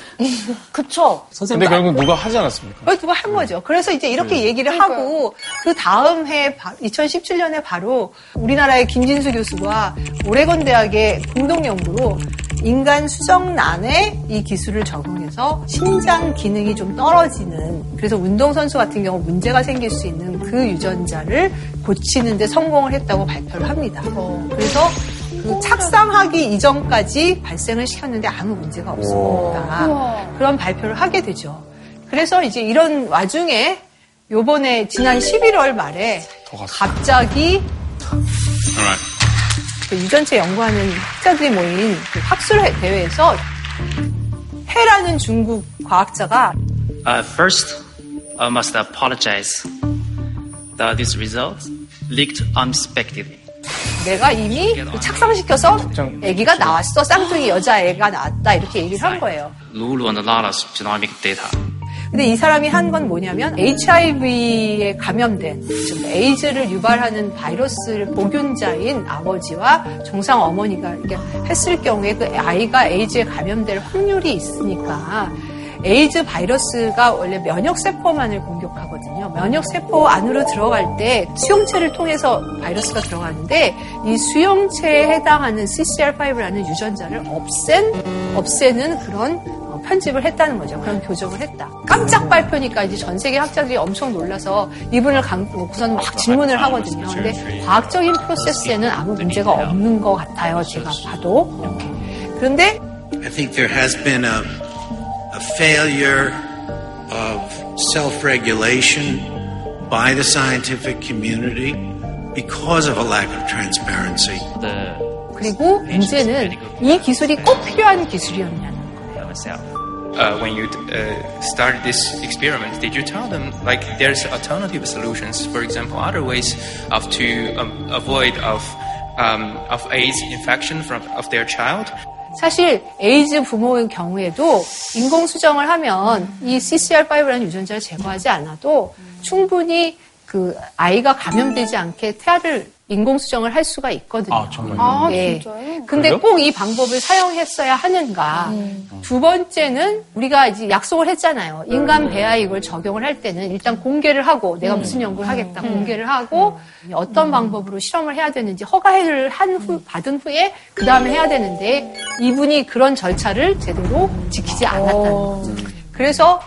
*laughs* 그쵸. 선생님, 근데 결국 누가 하지 않았습니까? 그걸 누가 한 거죠. 그래서 이제 이렇게 얘기를 하고 그 다음 해 2017년에 바로 우리나라의 김진수 교수가 오레곤 대학의 공동 연구로 인간 수정란에 이 기술을 적용해서 심장 기능이 좀 떨어지는 그래서 운동선수 같은 경우 문제가 생길 수 있는 그 유전자를 고치는데 성공을 했다고 발표를 합니다. 그래서 그 착상하기 이전까지 발생을 시켰는데 아무 문제가 없었다. 그런 발표를 하게 되죠. 그래서 이제 이런 와중에 요번에 지난 11월 말에 갑자기 그 유전체 연구하는 학자들이 모인 그 학술 대회에서 해라는 중국 과학자가 Uh, first, I must apologize that this result leaked unexpectedly. 내가 이미 착상시켜서 아기가 나왔어. 쌍둥이 여자 애가 나왔다. 이렇게 얘기를 한 거예요. Lulu and a lot of genomic data. 근데 이 사람이 한 건 뭐냐면 HIV에 감염된 즉 에이즈를 유발하는 바이러스를 복균자인 아버지와 정상 어머니가 이렇게 했을 경우에 그 아이가 에이즈에 감염될 확률이 있으니까 에이즈 바이러스가 원래 면역 세포만을 공격하거든요. 면역 세포 안으로 들어갈 때 수용체를 통해서 바이러스가 들어가는데 이 수용체에 해당하는 CCR5라는 유전자를 없앤 없애는 그런 어, 편집을 했다는 거죠. 그런 교정을 했다. 깜짝 발표니까 이제 전 세계 학자들이 엄청 놀라서 이분을 강, 우선 막 질문을 하거든요. 근데 과학적인 프로세스에는 아무 문제가 없는 것 같아요. 제가 봐도. 그런데 I think there has been a, a failure of self regulation by the scientific community because of a lack of transparency. 그리고 문제는 이 기술이 꼭 필요한 기술이었냐는 Uh, when you uh, started this experiment, did you tell them like there's alternative solutions? For example, other ways of to um, avoid of um, of AIDS infection from of their child? 사실 에이즈 부모의 경우에도 인공 수정을 하면 이 CCR5라는 유전자를 제거하지 않아도 충분히 그 아이가 감염되지 않게 태아를 인공 수정을 할 수가 있거든요. 아, 정말요? 아, 예. 진짜요? 근데? 꼭 이 방법을 사용했어야 하는가. 두 번째는 우리가 이제 약속을 했잖아요. 인간 배아 이걸 적용을 할 때는 일단 공개를 하고 내가 무슨 연구를 하겠다 공개를 하고 어떤 방법으로 실험을 해야 되는지 허가를 한 후, 받은 후에 그 다음에 해야 되는데 이분이 그런 절차를 제대로 지키지 않았다는 거죠. 그래서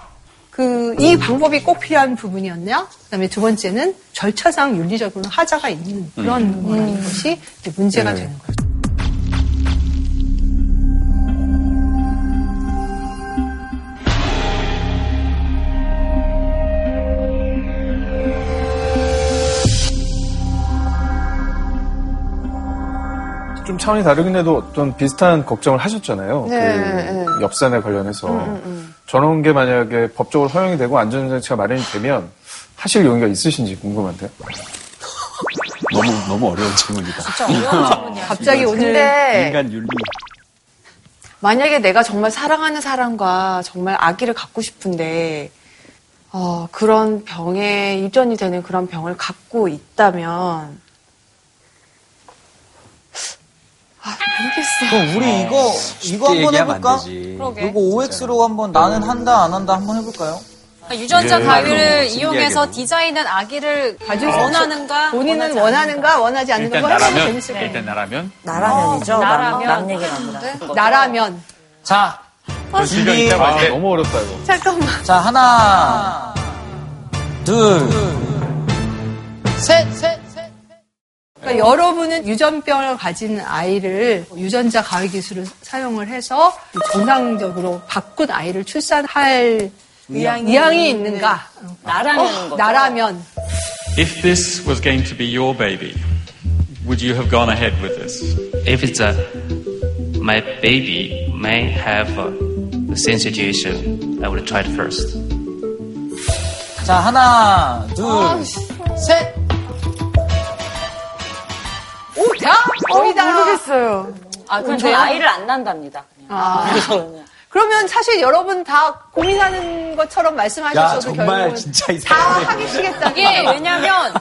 그 이 방법이 꼭 필요한 부분이었냐? 그 다음에 두 번째는 절차상 윤리적으로 하자가 있는 그런 거라는 것이 이제 문제가 네. 되는 거죠. 좀 차원이 다르긴 해도 어떤 비슷한 걱정을 하셨잖아요. 네, 그 엽산에 관련해서. 음, 음. 저런 게 만약에 법적으로 허용이 되고 안전장치가 마련이 되면 하실 용의가 있으신지 궁금한데요. 너무 너무 어려운 질문이다. 진짜 어려운 *laughs* 질문이야. 갑자기 오늘 근데 인간 윤리. 만약에 내가 정말 사랑하는 사람과 정말 아기를 갖고 싶은데 어, 그런 병에 유전이 되는 그런 병을 갖고 있다면 아, 모르겠어. 그럼 우리 이거 이거 한번 얘기하면 해볼까? 되지. 그러게. 이거 OX로 한번 나는 한다 안 한다 한번 해볼까요? 그러니까 유전자 예, 가위를 신기하게 이용해서. 디자인한 아기를 가질 수 원하는가? 본인은 원하는가 원하지 않는가 일단 뭐 해보면 나라면 재밌을 거예요. 일단 나라면 나라면이죠. 나라면. 남 얘기가 아니라. 나라면 자, 준비. 아, 너무 어렵다 이거. 잠깐만. 자 하나, 둘, 셋, 셋. 그러니까 여러분은 유전병을 가진 아이를 유전자 가위 기술을 사용을 해서 정상적으로 바꾼 아이를 출산할 의향이 의향이 있는가? 나라면 어. 나라면 If this was going to be your baby, would you have gone ahead with this? If it's a my baby may have uh, the same situation, I would try it first. 자 하나, 둘, 셋. 오, 다 거의 다 모르겠어요. 아, 그럼 전 아이를 안 난답니다. 그냥. 아. 그러면 사실 여러분 다 고민하는 것처럼 야 말씀하셨어도 정말 결국은 진짜 다 이상하네. 하시겠다. 이게 왜냐면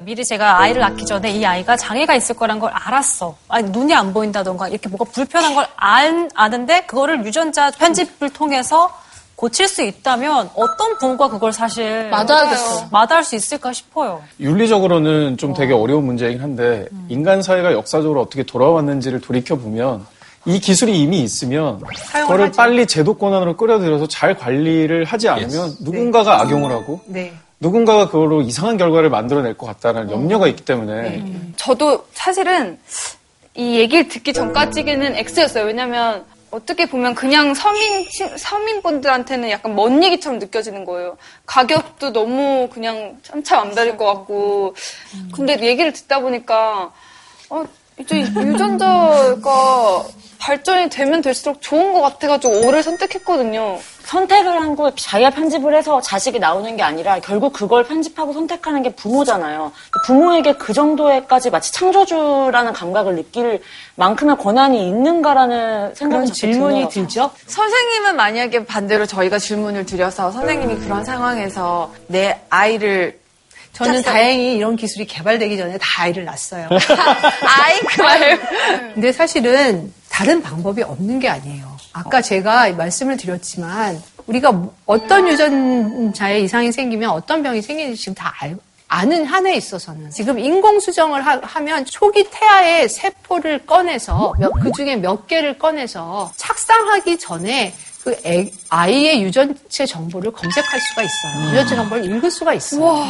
미리 제가 아이를 낳기 전에 이 아이가 장애가 있을 거란 걸 알았어. 아니, 눈이 안 보인다던가 이렇게 뭐가 불편한 걸 안, 아는데 그거를 유전자 편집을 통해서 고칠 수 있다면 어떤 부모가 그걸 사실 마다하겠어요. 마다할 수 있을까 싶어요. 윤리적으로는 좀 되게 어려운 문제이긴 한데 인간 사회가 역사적으로 어떻게 돌아왔는지를 돌이켜 보면 이 기술이 이미 있으면 그거를 하죠. 빨리 제도 권한으로 끌어들여서 잘 관리를 하지 않으면 누군가가 악용을 하고 네. 누군가가 그걸로 이상한 결과를 만들어낼 것 같다는 염려가 있기 때문에 저도 사실은 이 얘기를 듣기 전까지는 X였어요. 왜냐면 어떻게 보면 그냥 서민, 치- 서민분들한테는 약간 먼 얘기처럼 느껴지는 거예요. 가격도 너무 그냥 천차 만별일 것 같고. 근데 얘기를 듣다 보니까, 어, 이제 유전자가 발전이 되면 될수록 좋은 것 같아가지고 O를 선택했거든요. 선택을 한 거 자기가 편집을 해서 자식이 나오는 게 아니라 결국 그걸 편집하고 선택하는 게 부모잖아요. 부모에게 그 정도에까지 마치 창조주라는 감각을 느낄 만큼의 권한이 있는가라는 생각이 질문이. 들죠? 선생님은 만약에 반대로 저희가 질문을 드려서 선생님이 그런 상황에서 내 아이를 저는 짝사- 다행히 이런 기술이 개발되기 전에 다 아이를 낳았어요. *laughs* 아이 그 말. 근데 사실은 다른 방법이 없는 게 아니에요. 아까 제가 말씀을 드렸지만 우리가 어떤 유전자의 이상이 생기면 어떤 병이 생기는지 지금 다 알, 아는 한에 있어서는 지금 인공수정을 하, 면 초기 태아의 세포를 꺼내서 그 중에 몇 개를 꺼내서 착상하기 전에 그 애- 아이의 유전체 정보를 검색할 수가 있어요. 유전체 정보를 읽을 수가 있어요.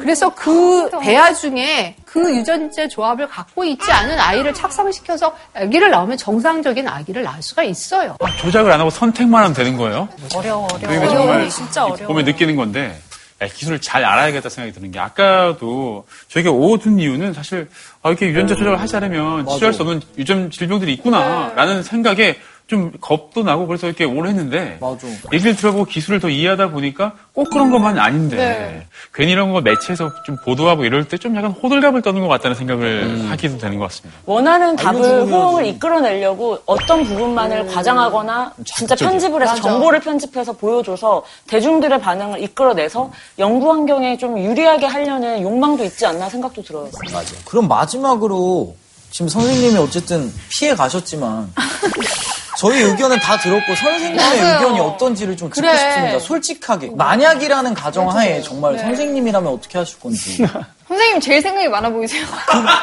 그래서 그 배아 중에 그 유전자 조합을 갖고 있지 않은 아이를 착상시켜서 아기를 낳으면 정상적인 아기를 낳을 수가 있어요. 조작을 안 하고 선택만 하면 되는 거예요? 어려워, 그러니까 정말 진짜 어려워. 보면 느끼는 건데 야, 기술을 잘 알아야겠다 생각이 드는 게 아까도 저희가 오둔 이유는 사실 아, 이렇게 유전자 조작을 하지 않으면 치료할 수 없는 유전 질병들이 있구나라는 생각에 좀 겁도 나고 그래서 이렇게 오래 했는데 얘기를 들어보고 기술을 더 이해하다 보니까 꼭 그런 것만은 아닌데 네. 괜히 이런 거 매체에서 좀 보도하고 이럴 때 좀 약간 호들갑을 떠는 것 같다는 생각을 하기도 되는 것 같습니다. 원하는 답을 호응을 이끌어내려고 어떤 부분만을 과장하거나 진짜. 편집을 해서 맞아. 정보를 편집해서 보여줘서 대중들의 반응을 이끌어내서 연구 환경에 좀 유리하게 하려는 욕망도 있지 않나 생각도 들어요. 맞아. 그럼 마지막으로 지금 선생님이 어쨌든 피해 가셨지만 *laughs* 저희 의견은 다 들었고 선생님의 맞아요. 의견이 어떤지를 좀 듣고 그래. 싶습니다. 솔직하게 만약이라는 가정하에 정말 네. 선생님이라면 어떻게 하실 건지. *laughs* 선생님 제일 생각이 많아 보이세요.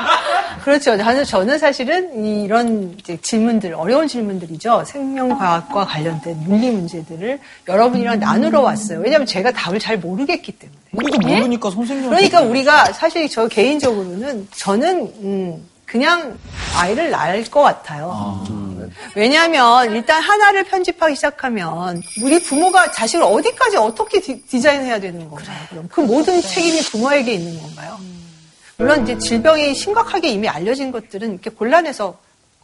*laughs* 그렇죠. 저는, 저는 사실은 이런 이제 질문들, 어려운 질문들이죠. 생명과학과 관련된 윤리 문제들을 여러분이랑 나누러 왔어요. 왜냐하면 제가 답을 잘 모르겠기 때문에. 우리도 모르니까 선생님. 그러니까 우리가 사실 저 개인적으로는 저는 음, 그냥 아이를 낳을 것 같아요. 왜냐하면 일단 하나를 편집하기 시작하면 우리 부모가 자식을 어디까지 어떻게 디, 디자인해야 되는 건가요? 그럼 그 모든 책임이 부모에게 있는 건가요? 물론 이제 질병이 심각하게 이미 알려진 것들은 이렇게 곤란해서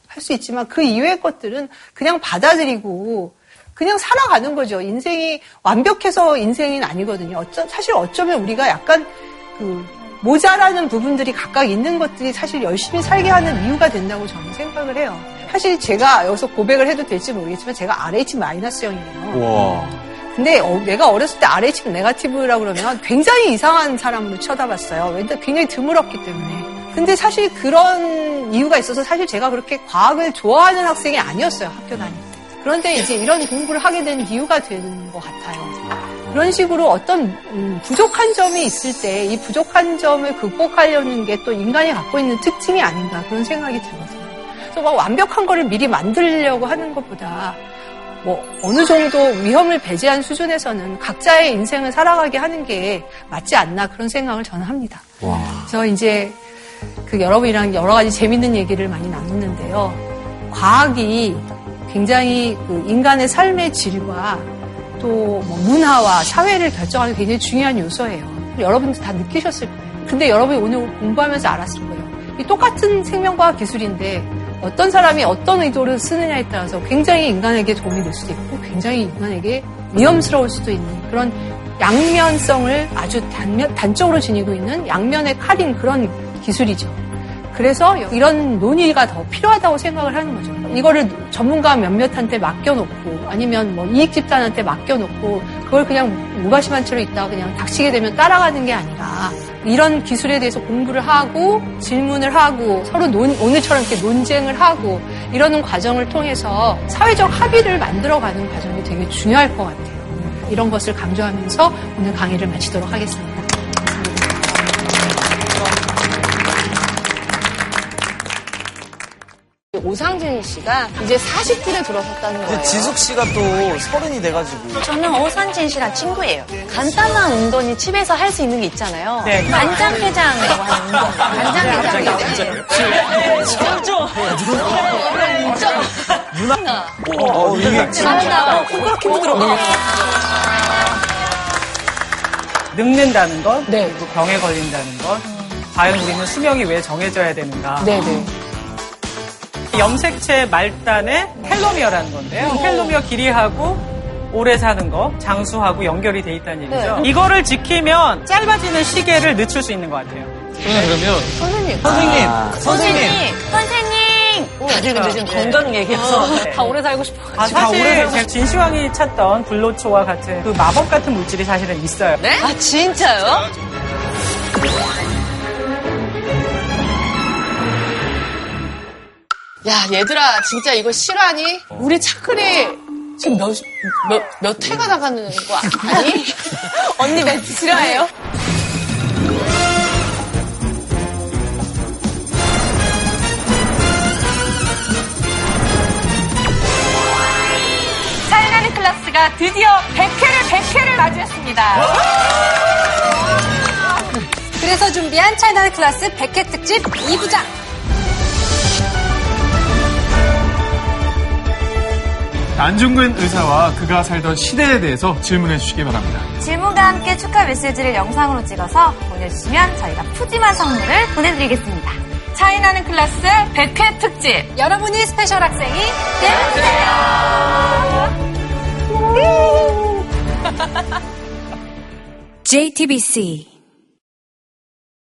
할 수 있지만 그 이외의 것들은 그냥 받아들이고 그냥 살아가는 거죠. 인생이 완벽해서 인생은 아니거든요. 어쩌, 사실 어쩌면 우리가 약간 그 모자라는 부분들이 각각 있는 것들이 사실 열심히 살게 하는 이유가 된다고 저는 생각을 해요. 사실 제가 여기서 고백을 해도 될지 모르겠지만 제가 RH-형이에요. 와. 근데 어, 내가 어렸을 때 RH 네가티브라고 그러면 굉장히 이상한 사람으로 쳐다봤어요. 왜냐면 굉장히 드물었기 때문에. 근데 사실 그런 이유가 있어서 사실 제가 그렇게 과학을 좋아하는 학생이 아니었어요. 학교 다닐 때. 그런데 이제 이런 공부를 하게 된 이유가 되는 것 같아요. 그런 식으로 어떤 음, 부족한 점이 있을 때 이 부족한 점을 극복하려는 게 또 인간이 갖고 있는 특징이 아닌가 그런 생각이 들거든요. 그래서 막 완벽한 거를 미리 만들려고 하는 것보다 뭐 어느 정도 위험을 배제한 수준에서는 각자의 인생을 살아가게 하는 게 맞지 않나 그런 생각을 저는 합니다. 그래서 이제 그 여러분이랑 여러 가지 재밌는 얘기를 많이 나눴는데요. 과학이 굉장히 그 인간의 삶의 질과 또 뭐 문화와 사회를 결정하는 굉장히 중요한 요소예요. 여러분도 다 느끼셨을 거예요. 근데 여러분이 오늘 공부하면서 알았을 거예요. 이 똑같은 생명과학 기술인데 어떤 사람이 어떤 의도를 쓰느냐에 따라서 굉장히 인간에게 도움이 될 수도 있고 굉장히 인간에게 위험스러울 수도 있는 그런 양면성을 아주 단면, 단적으로 지니고 있는 양면의 칼인 그런 기술이죠. 그래서 이런 논의가 더 필요하다고 생각을 하는 거죠. 이거를 전문가 몇몇한테 맡겨놓고 아니면 뭐 이익 집단한테 맡겨놓고 그걸 그냥 무관심한 채로 있다가 그냥 닥치게 되면 따라가는 게 아니라 이런 기술에 대해서 공부를 하고 질문을 하고 서로 논, 오늘처럼 이렇게 논쟁을 하고 이러는 과정을 통해서 사회적 합의를 만들어가는 과정이 되게 중요할 것 같아요. 이런 것을 강조하면서 오늘 강의를 마치도록 하겠습니다. 오상진 씨가 이제 40대에 들어섰다는 거예요. 지숙 씨가 또 서른이 돼가지고. 저는 오선진 씨랑 친구예요. 간단한 운동이 집에서 할 수 있는 게 있잖아요. 네. 간장게장이라고 하는 운동. 간장게장. 진짜. 유나. 어, 이게 잘한다. 손가락 힘 들어. 늙는다는 것, 그리고 병에 걸린다는 것, 과연 우리는 수명이 왜 정해져야 되는가. 네네. 염색체 말단의 텔로미어라는 건데요. 텔로미어 길이하고 오래 사는 거, 장수하고 연결이 돼 있다는 얘기죠. 네. 이거를 지키면 짧아지는 시계를 늦출 수 있는 것 같아요. 그러면 선생님. 선생님, 아, 선생님. 선생님! 다들 근데 지금 건강 얘기해서 네. 다 오래 살고 싶어. 아, 사실 제가 진시황이 찾던 불로초와 같은 그 마법 같은 물질이 사실은 있어요. 네? 아, 진짜요? 야, 얘들아, 진짜 이거 실화니? 우리 차클이 지금 몇, 몇, 몇 회가 나가는 거 아니? *laughs* 언니 멘트 싫어해요? 차이나는 클래스가 드디어 100회를 100회를 맞이했습니다. 그래서 준비한 차이나는 클래스 100회 특집 2부작. 안중근 의사와 그가 살던 시대에 대해서 질문해 주시기 바랍니다. 질문과 함께 축하 메시지를 영상으로 찍어서 보내주시면 저희가 푸짐한 선물을 보내드리겠습니다. 차이나는 클래스 100회 특집. 여러분이 special 학생이 되어주세요. *laughs* JTBC